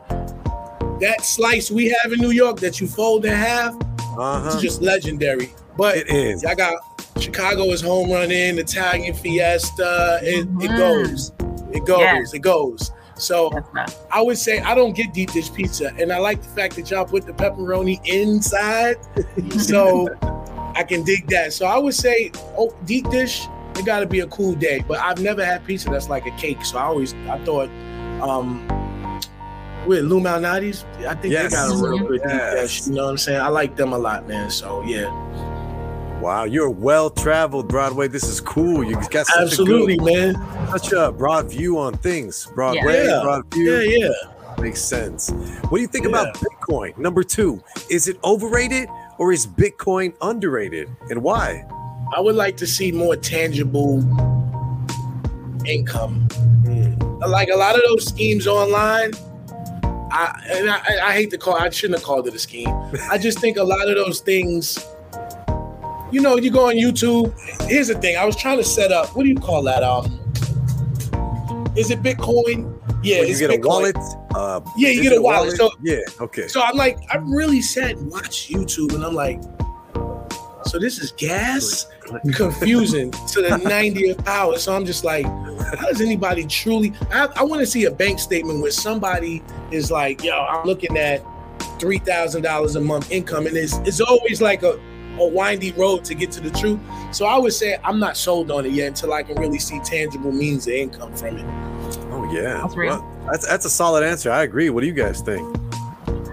That slice we have in New York that you fold in half, Uh it's just legendary. But It is. I got Chicago is home running, Italian Fiesta. It, it Mhm. goes, it goes, Yes. it goes. So I would say I don't get deep dish pizza, and I like the fact that y'all put the pepperoni inside, so I can dig that. So I would say, oh, deep dish, it got to be a cool day. But I've never had pizza that's like a cake, so I always I thought, um, with Lou Malnati's, I think Yes. they got a real good deep Yes. dish. You know what I'm saying? I like them a lot, man. So yeah. Wow, you're well traveled, Broadway. This is cool. You got such Absolutely, a man. such a broad view on things. Broadway, Yeah. broad view. Yeah, yeah. Makes sense. What do you think about Bitcoin? Number two, is it overrated or is Bitcoin underrated, and why? I would like to see more tangible income. Hmm. Like a lot of those schemes online, I and I, I hate to call. I shouldn't have called it a scheme. I just think a lot of those things. You know, you go on YouTube. Here's the thing. I was trying to set up. What do you call that? Um, is it Bitcoin? Yeah, When you get a wallet. Uh, Yeah, you get a digital wallet. So yeah. Okay. So I'm like, I really sat watch YouTube, and I'm like, so this is gas? Confusing to the 90th power. So I'm just like, how does anybody truly? I, I want to see a bank statement where somebody is like, yo, I'm looking at three thousand dollars a month income, and it's it's always like a a windy road to get to the truth. So I would say I'm not sold on it yet until I can really see tangible means of income from it. Oh yeah, That's real. Well, that's that's a solid answer. I agree. What do you guys think?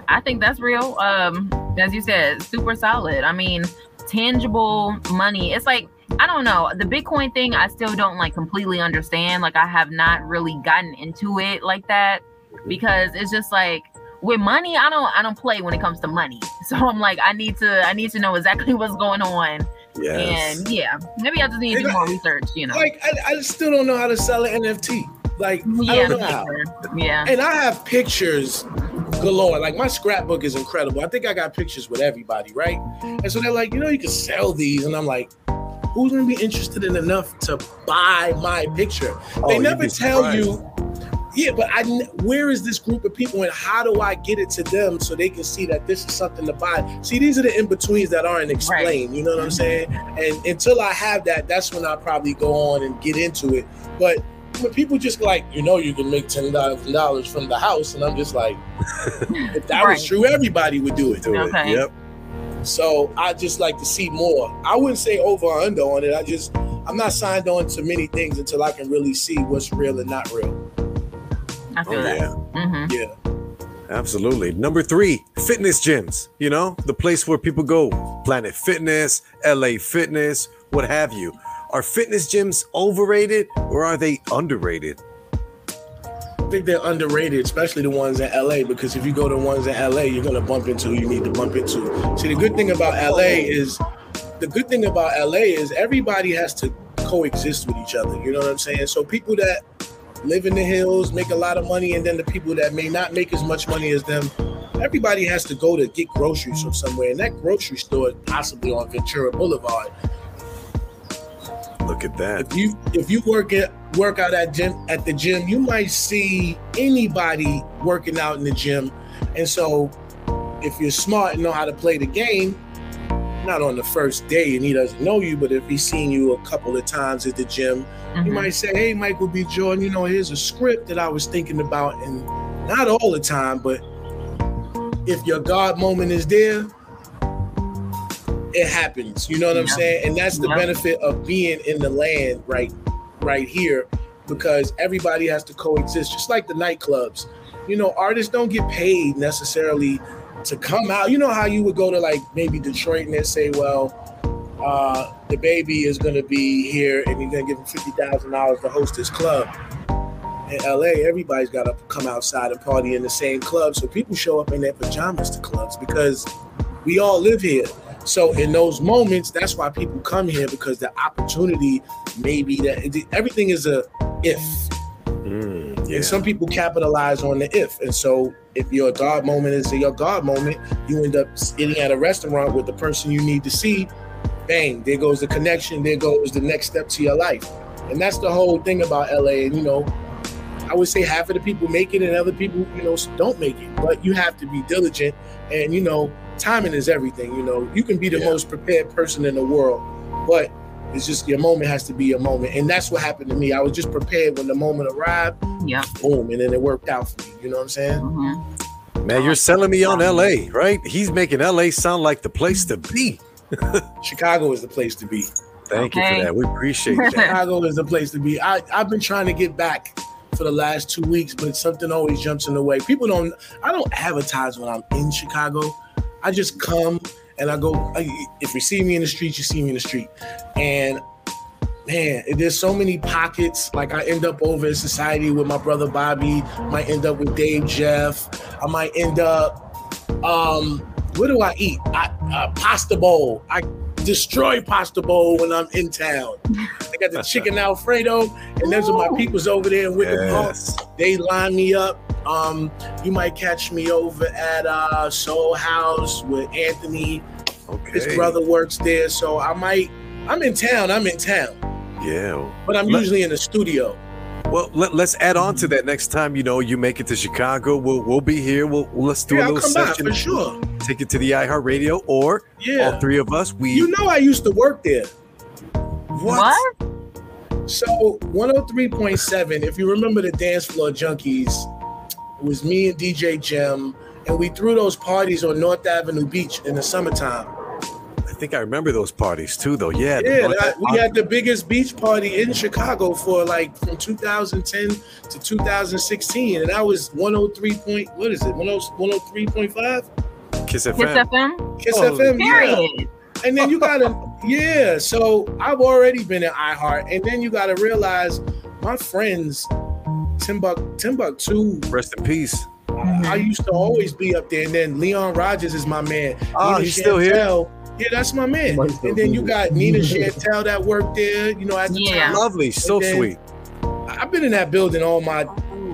I think that's real. Um, as you said, super solid. I mean, tangible money. It's like I don't know. The Bitcoin thing, I still don't like completely understand. Like I have not really gotten into it like that because it's just like with money, I don't I don't play when it comes to money. So I'm like, I need to I need to know exactly what's going on. Yes. And yeah, maybe I just need to do more research, you know. Like I, I still don't know how to sell an NFT. Like I yeah, don't know how. yeah. And I have pictures galore. Like my scrapbook is incredible. I think I got pictures with everybody, right? And so they're like, you know, you can sell these, and I'm like, who's gonna be interested in enough to buy my picture? Oh, they you'd never tell surprised. you. Yeah, but I n- where is this group of people and how do I get it to them so they can see that this is something to buy? See, these are the in betweens that aren't explained. You know what I'm mm-hmm. saying? And until I have that, that's when I'll probably go on and get into it. But when people just like, you know, you can make ten thousand dollars from the house, and I'm just like, if that was true, everybody would do it. Do it. Okay. Yep. So I just like to see more. I wouldn't say over or under on it. I just I'm not signed on to many things until I can really see what's real and not real. I feel Oh, that. yeah. hmm Yeah. Absolutely. Number three, fitness gyms. You know, the place where people go. Planet Fitness, LA Fitness, what have you. Are fitness gyms overrated or are they underrated? I think they're underrated, especially the ones in LA, because if you go to ones in LA, you're gonna bump into who you need to bump into. See, the good thing about LA is the good thing about LA is everybody has to coexist with each other. You know what I'm saying? So people that live in the hills make a lot of money, and then the people that may not make as much money as them, everybody has to go to get groceries from somewhere, and that grocery store is possibly on Ventura Boulevard. Look at that. If you if you work at work out at gym at the gym, you might see anybody working out in the gym. And so if you're smart and know how to play the game, not on the first day and he doesn't know you, but if he's seen you a couple of times at the gym, you Mhm. might say, Hey Michael B. Jordan, you know, here's a script that I was thinking about and not all the time, but if your God moment is there, it happens. You know what I'm saying? And that's the Yeah. benefit of being in the land right right here because everybody has to coexist, just like the nightclubs. You know, artists don't get paid necessarily to come out. You know how you would go to like maybe Detroit and they say, well, uh, the baby is gonna be here and you're gonna give him fifty thousand dollars to host this club. In LA, everybody's gotta come outside and party in the same club. So people show up in their pajamas to clubs because we all live here. So in those moments, that's why people come here because the opportunity may be that everything is a if. Mm, yeah. And some people capitalize on the if. And so if your God moment is your God moment, you end up sitting at a restaurant with the person you need to see. Bang, there goes the connection, there goes the next step to your life. And that's the whole thing about LA. And you know, I would say half of the people make it and other people, you know, don't make it. But you have to be diligent and you know, timing is everything. You know, you can be the Yeah. most prepared person in the world, but it's just your moment has to be your moment. And that's what happened to me. I was just prepared when the moment arrived Yeah. boom, and then it worked out for me. You know what I'm saying? Mm-hmm. Man, you're selling me on LA, right? He's making LA sound like the place to be. Chicago is the place to be. Thank you for that. We appreciate that. Chicago is the place to be. I, I've been trying to get back for the last two weeks, but something always jumps in the way. People don't, I don't advertise when I'm in Chicago. I just come and I go, I- if you see me in the street, you see me in the street. And man, there's so many pockets. Like I end up over in society with my brother Bobby, might end up with Dave Jeff. I might end up, um, what do I eat? I, uh, pasta bowl. I destroy pasta bowl when I'm in town. I got the chicken Alfredo, and those are my peoples over there in Wicker Park. Yes. They line me up. Um, you might catch me over at uh, Soho House with Anthony. Okay. His brother works there, so I might. I'm in town. I'm in town, Yeah. but I'm Let- usually in the studio. Well, let, let's add on to that next time. You know, you make it to Chicago. We'll we'll be here. We'll, we'll- let's do Yeah, a I'll little come by session. for sure. Take it to the iHeartRadio, or Yeah, all three of us. We you know I used to work there. What? So 103.7, if you remember the dance floor junkies, it was me and DJ Jim, and we threw those parties on North Avenue Beach in the summertime. I think think I remember those parties too, though. Yeah, Yeah, that- we had the biggest beach party in Chicago for like from 2010 to 2016, and that was 103 point. What is it? 103.5 Kiss FM. Kiss FM. FM. Kiss Oh, FM. Yeah. And then you gotta, yeah. So I've already been at iHeart, and then you gotta realize my friends, Timbuk Timbuktu. Rest in peace. I used to always be up there, and then Leon Rogers is my man. Ah, oh, Nina he's still here? Chantel, Yeah, that's my man. And then be you got Nina Chantel that worked there. You know, at the Yeah. time. Lovely, so then- sweet. I've been in that building all my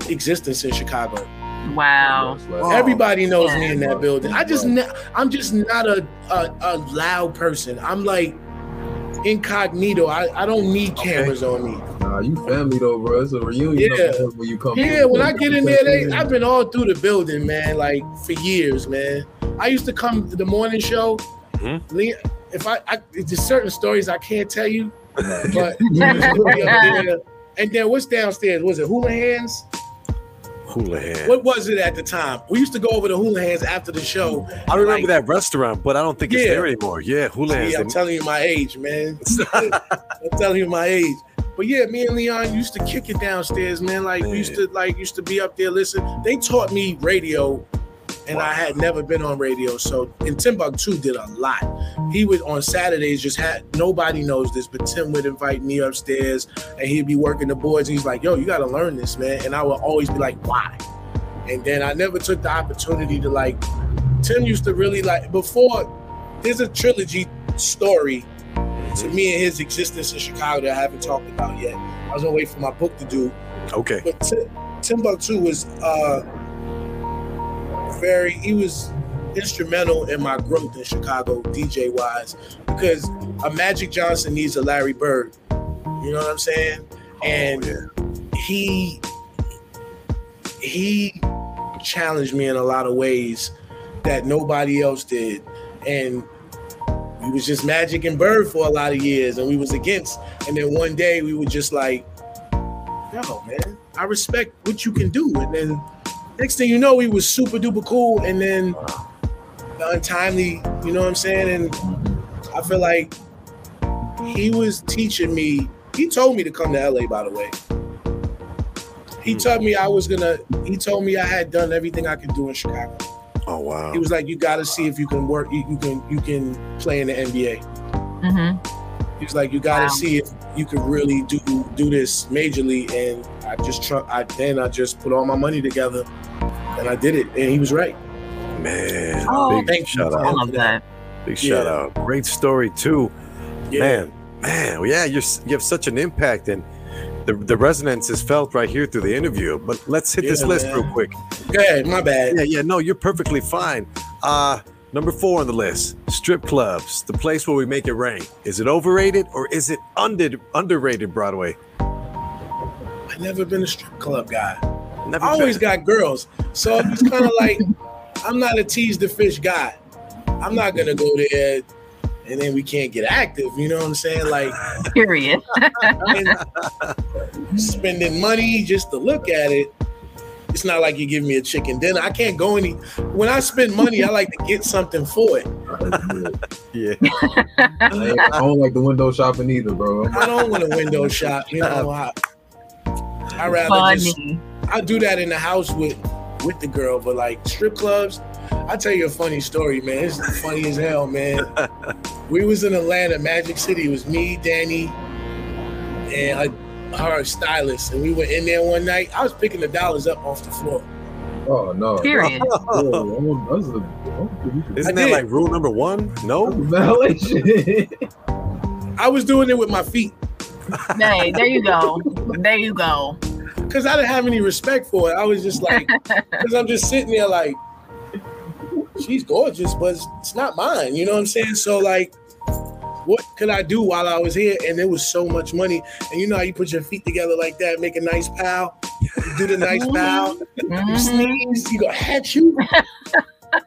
existence in Chicago. Wow. Oh. Everybody knows Yeah. me in that building. I just, ne- I'm just not a, a a loud person. I'm like incognito. I, I don't need cameras on me. Nah, you family though, bro. It's a reunion Yeah. when you come. Yeah, when I get in there, they, I've been all through the building, man. Like for years, man. I used to come to the morning show. Mhm. Le- If I, I there's certain stories I can't tell you, but we used to be up there. and then what's downstairs? Was it Houlihan's? Hula Hands. What was it at the time? We used to go over to Houlihan's after the show. I remember like- that restaurant, but I don't think it's there anymore. Yeah, Houlihan's. See, I'm telling you my age, man. I'm telling you my age. But yeah, me and Leon used to kick it downstairs, man. Like we used to like used to be up there listen. They taught me radio, and I had never been on radio. So and Timbuktu did a lot. He would on Saturdays just had nobody knows this, but Tim would invite me upstairs and he'd be working the boards. He's like, "Yo, you got to learn this, man." And I would always be like, "Why?" And then I never took the opportunity to like. Tim used to really like before. There's a trilogy story to me and his existence in Chicago that I haven't talked about yet. I was gonna wait for my book to do, Okay. but Tim, Timbuktu was uh very. He was instrumental in my growth in Chicago, DJ wise, because a Magic Johnson needs a Larry Bird. You know what I'm saying? Oh, and he he challenged me in a lot of ways that nobody else did, and we was just Magic and Bird for a lot of years, and we was against. And then one day we were just like, "Yo, man, I respect what you can do." And then next thing you know, we was super duper cool, and then the untimely, you know what I'm saying? And I feel like he was teaching me. He told me to come to LA, by the way. He told me I was gonna. He told me I had done everything I could do in Chicago. Oh wow. He was like, "You got to see if you can work. You, you can. You can play in the NBA." Mm-hmm. He was like, "You got to Wow. see if you can really do do this majorly." And I just try. I then I just put all my money together, and I did it. And he was right. Man, Oh, big thank you. shout I out. love that. Big Yeah. shout out. Great story too. Yeah. Man, man, yeah, you're you have such an impact and the, the resonance is felt right here through the interview. But let's hit this list man. real quick. Go ahead. My bad. Yeah, yeah, no, you're perfectly fine. Uh number four on the list, strip clubs, the place where we make it rain. Is it overrated or is it under underrated Broadway? I never been a strip club guy. Never I always been. got girls, so it's kind of like I'm not a tease the fish guy. I'm not gonna go there and then we can't get active. You know what I'm saying? Like Period. spending money just to look at it. It's not like you give me a chicken dinner. I can't go any. When I spend money, I like to get something for it. Yeah. I, I don't like the window shopping either, bro. I don't want to window shop. You know, I, I rather just I do that in the house with with the girl, but like strip clubs, I tell you a funny story, man. It's funny as hell, man. we was in Atlanta, Magic City. It was me, Dani, and uh, her stylist, and we went in there one night. I was picking the dollars up off the floor. Oh no. Period. Yeah, I want- that's a- I want to be- Isn't that like rule number one? No? I was doing it with my feet hey, there you go. There you go. Because I didn't have any respect for it. I was just like, because I'm just sitting there like, she's gorgeous, but it's, it's not mine. You know what I'm saying? So like, what could I do while I was here? And there was so much money. And you know how you put your feet together like that, make a nice pal. You do the nice pal. You Mhm. sneeze. You go hat you.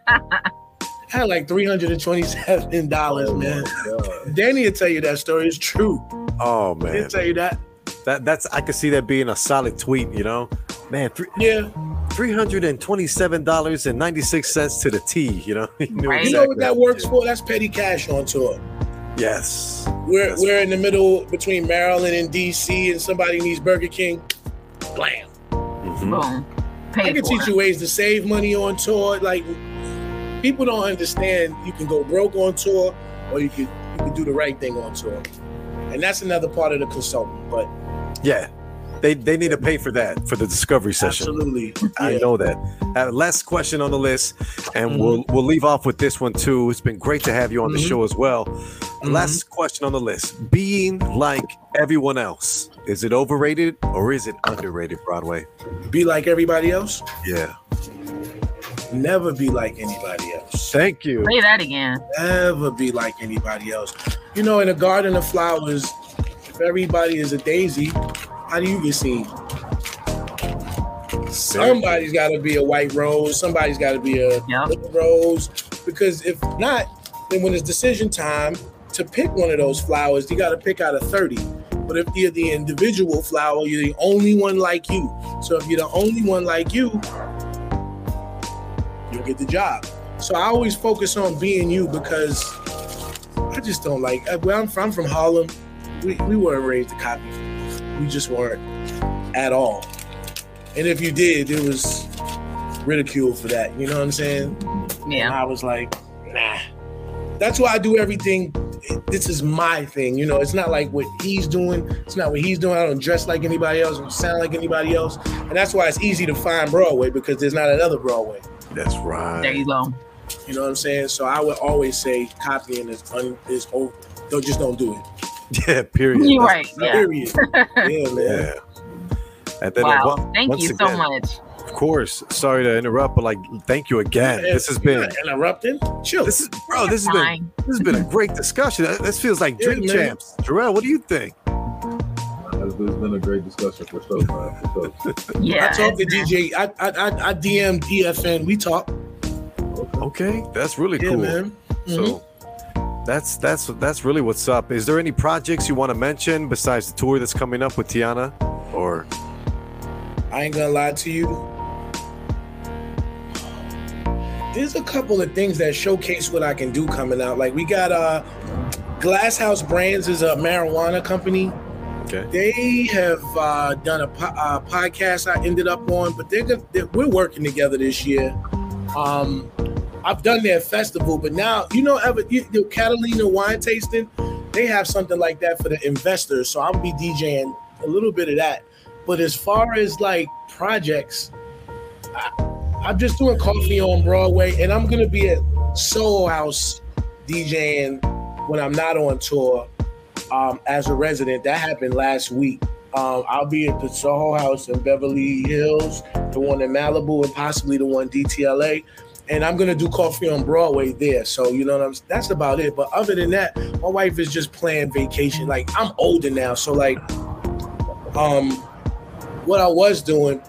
I had like three hundred and twenty-seven dollars, Oh, man. Dani will tell you that story. It's true. Oh man, He'll man. tell you that. That that's I could see that being a solid tweet, you know? Man, three Yeah. three hundred and twenty-seven dollars and ninety-six cents to the T, you know? You knew Right. You know what that works much. for? That's petty cash on tour. Yes. We're That's- we're in the middle between Maryland and DC, and somebody needs Burger King. Blam. Mhm. Boom. I can teach it. you ways to save money on tour. Like people don't understand, you can go broke on tour, or you can you can do the right thing on tour, and that's another part of the consultant. But Yeah. They, they need to pay for that for the discovery session. absolutely, I yeah. know that. Uh, last question on the list, and Mhm. we'll we'll leave off with this one too. It's been great to have you on the Mhm. show as well. Mm-hmm. Last question on the list: Being like everyone else, is it overrated or is it underrated? Broadway. Be like everybody else. Yeah. Never be like anybody else. Thank you. Say that again. Never be like anybody else. You know, in a garden of flowers, if everybody is a daisy, how do you get seen? Somebody's got to be a white rose. Somebody's got to be a Yep. little rose. Because if not, then when it's decision time to pick one of those flowers, you got to pick out of 30. But if you're the individual flower, you're the only one like you. So if you're the only one like you, you'll get the job. So I always focus on being you because I just don't like. uh, Where I'm from, I'm from Harlem. We, we weren't raised to copy. We just weren't at all. And if you did, it was ridicule for that. You know what I'm saying? And Yeah. I was like, nah. That's why I do everything. This is my thing. You know, it's not like what he's doing. It's not what he's doing. I don't dress like anybody else. I don't sound like anybody else. And that's why it's easy to find Broadway because there's not another Broadway. That's right. There you go. You know what I'm saying? So I would always say copying is un, is over. Don't just don't do it. Yeah. Period. You're right. Yeah. Period. yeah, man. Yeah. And then uh, Wow. one- Thank once you so much. Of course. Sorry to interrupt, but like, thank you again. Yeah, This has been. not interrupting. Chill. This is, bro. This has been. This has been a great discussion. Uh, This feels like Yeah, Drink man. Champs. Jarrell, what do you think? It's it's been a great discussion for sure, man. For sure. Yeah. I talked to DJ. I I I, I DM'd EFN. We talk. Okay, that's really Yeah, cool. Mm-hmm. So that's that's that's really what's up. Is there any projects you want to mention besides the tour that's coming up with Teyana? Or I ain't gonna lie to you. There's a couple of things that showcase what I can do coming out. Like we got uh Glass House Brands is a marijuana company. okay, They have uh, done a po- uh, podcast I ended up on, but they're, gonna, they we're working together this year. Um, I've done their festival, but now you know, ever you, the Catalina wine tasting, they have something like that for the investors. So I'll be DJing a little bit of that. But as far as like projects, I, I'm just doing coffee on Broadway, and I'm gonna be at Soho House DJing when I'm not on tour um, as a resident. That happened last week. Um, I'll be at the Soho House in Beverly Hills, the one in Malibu, and possibly the one DTLA. And I'm gonna do coffee on Broadway there. So you know what I'm. That's about it. But other than that, my wife is just playing vacation. Like I'm older now, so like, um, what I was doing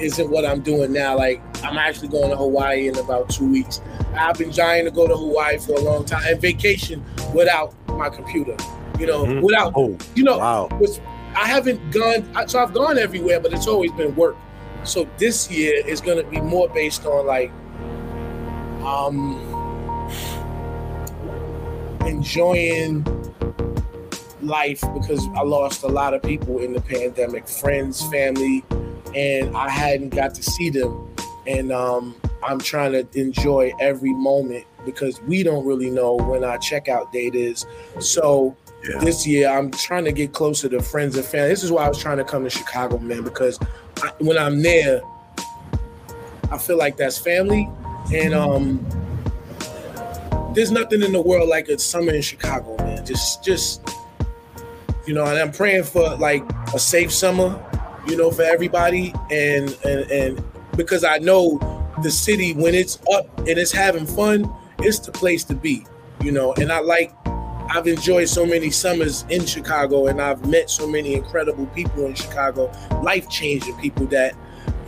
isn't what I'm doing now. Like I'm actually going to Hawaii in about two weeks. I've been trying to go to Hawaii for a long time and vacation without my computer. You know, Mhm. without oh you know, wow, which I haven't gone. So I've gone everywhere, but it's always been work. So this year is going to be more based on like, um, enjoying life because I lost a lot of people in the pandemic, friends, family, and I hadn't got to see them. And um, I'm trying to enjoy every moment because we don't really know when our checkout date is. So yeah, this year I'm trying to get closer to friends and family. This is why I was trying to come to Chicago, man, because I, when I'm there, I feel like that's family, and um, there's nothing in the world like a summer in Chicago, man. Just, just you know, and I'm praying for like a safe summer, you know, for everybody, and and and because I know the city when it's up and it's having fun, it's the place to be, you know, and I like I've enjoyed so many summers in Chicago and I've met so many incredible people in Chicago, life changing people that,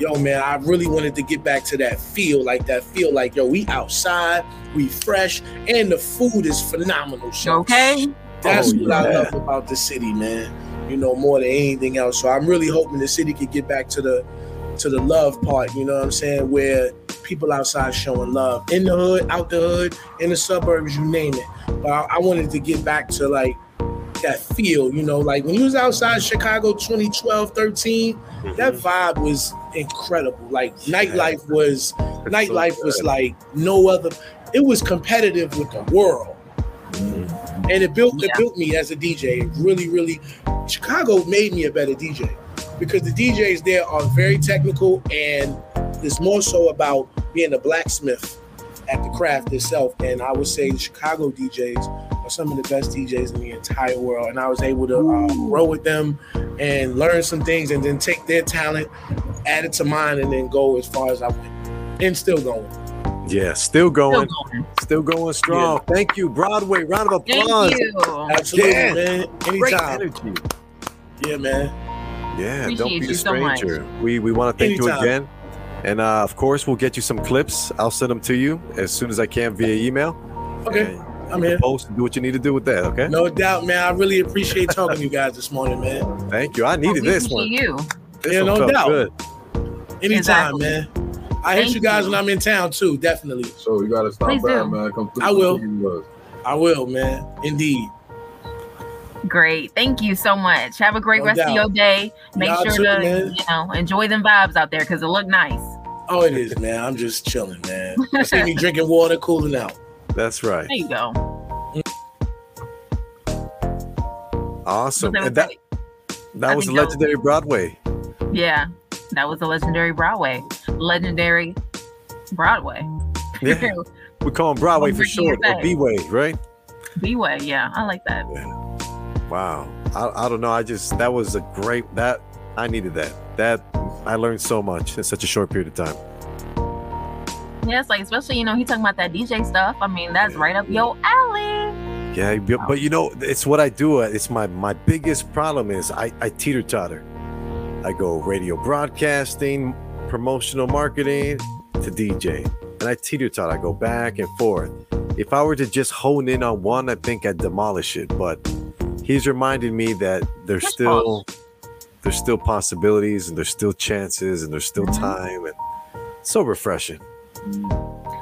yo, man, I really wanted to get back to that feel, like that feel like, yo, we outside, we fresh, and the food is phenomenal. So Okay. that's Oh, what I love about the city, man. You know, more than anything else. So I'm really hoping the city could get back to the to the love part, you know what I'm saying, where people outside showing love. In the hood, out the hood, in the suburbs, you name it. but I, I wanted to get back to like that feel, you know, like when he was outside Chicago 2012, 13, mm-hmm. that vibe was incredible. Like nightlife was nightlife was like no other. It was competitive with the world, mm-hmm. and it built it built me as a DJ. It really, really, Chicago made me a better DJ because the DJs there are very technical and it's more so about being a blacksmith at the craft itself. And I would say the Chicago DJs are some of the best DJs in the entire world. And I was able to uh, grow with them and learn some things and then take their talent, add it to mine, and then go as far as I went. And still going. Yeah, still going, Still going. still going strong. Thank you, Broadway. Round of Thank applause. you. Absolutely, Yeah. man. Great Anytime. energy. Yeah, man. Yeah, don't be a you so stranger. we we want to thank you again. And uh, of course, we'll get you some clips. I'll send them to you as soon as I can via email. Okay, And I'm here. Post and do what you need to do with that. Okay. No doubt, man. I really appreciate talking to you guys this morning, man. Thank you. I Well, needed we this appreciate one. You. This Yeah, one no felt doubt. Good. Anytime, Exactly. man. I hit you guys you. when I'm in town too, definitely. So you gotta stop Please by, do. man. Come through. I will. see you, I will, man. Indeed. Great. Thank you so much. Have a great No rest of your day. Make Y'all sure too, to, man. you know, enjoy them vibes out there because it look nice. Oh, it is, man. I'm just chilling, man. I see me drinking water, cooling out. That's right. There you go. Awesome. And that that was that was that was- legendary Broadway. Yeah, that was a legendary Broadway. Legendary Broadway. Yeah. We call him Broadway I'm for short, or thing. B-Way, right? B-Way, yeah, I like that. Wow. I, I don't know. I just that was a great that I needed that. That I learned so much in such a short period of time. Yeah, it's like especially you know he talking about that DJ stuff. I mean that's right up your alley. Yeah, but, you know, it's what I do. It's my my biggest problem is I I teeter totter. I go radio broadcasting, promotional marketing to DJ, and I teeter totter. I go back and forth. If I were to just hone in on one, I think I'd demolish it. But he's reminding me that there's Yes, still there's still possibilities and there's still chances and there's still Mhm. time and so refreshing.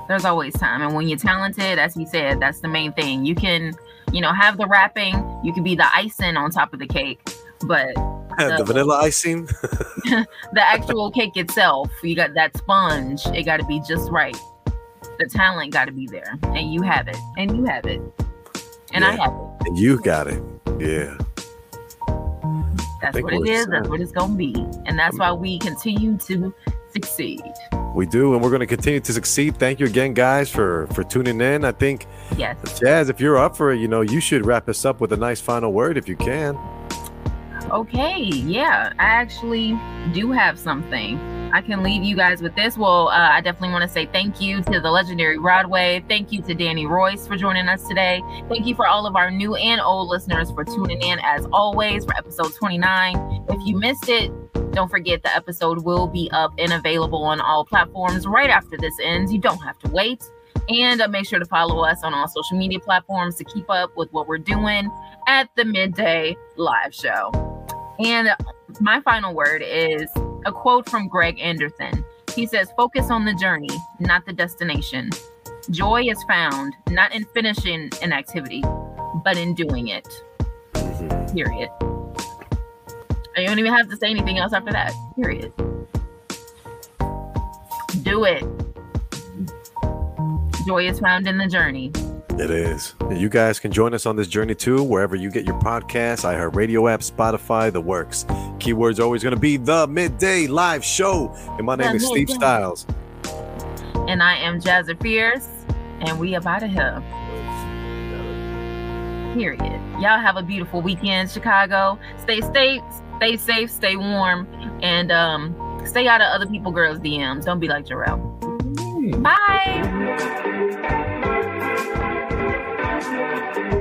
There's always time, and when you're talented, as he said, that's the main thing. You can, you know, have the rapping. You can be the icing on top of the cake, but the vanilla icing. the actual cake itself, you got that sponge. It got to be just right. The talent got to be there, and you have it, and you have it, and I have it. And you got it. Yeah. That's what it is set. That's what it's gonna be, and that's why we continue to succeed. We do, and we're going to continue to succeed. Thank you again, guys, for for tuning in. I think, Yes. Jaz, if you're up for it, you know, you should wrap us up with a nice final word if you can. Okay. Yeah, I actually do have something. I can leave you guys with this. Well, uh, I definitely want to say thank you to the legendary Broadway. Thank you to Danny Royce for joining us today. Thank you for all of our new and old listeners for tuning in as always for episode 29. If you missed it, don't forget the episode will be up and available on all platforms right after this ends. You don't have to wait. And uh, make sure to follow us on all social media platforms to keep up with what we're doing at the midday live show. And my final word is a quote from Greg Anderson. He says, Focus on the journey, not the destination. Joy is found not in finishing an activity, but in doing it. Mm-hmm. Period. And you don't even have to say anything else after that. Period. Do it. Joy is found in the journey. It is. You guys can join us on this journey too, wherever you get your podcasts, iHeartRadio app, Spotify, the works. Keywords always going to be the midday live show. And my name The is Steve. Stylez. And I am Jazza Fierce, and we up out of here. Period. Y'all have a beautiful weekend, Chicago. Stay safe, stay safe, stay warm, and um, stay out of other people girls' DMs. Don't be like Jarrell. Bye. Thank you.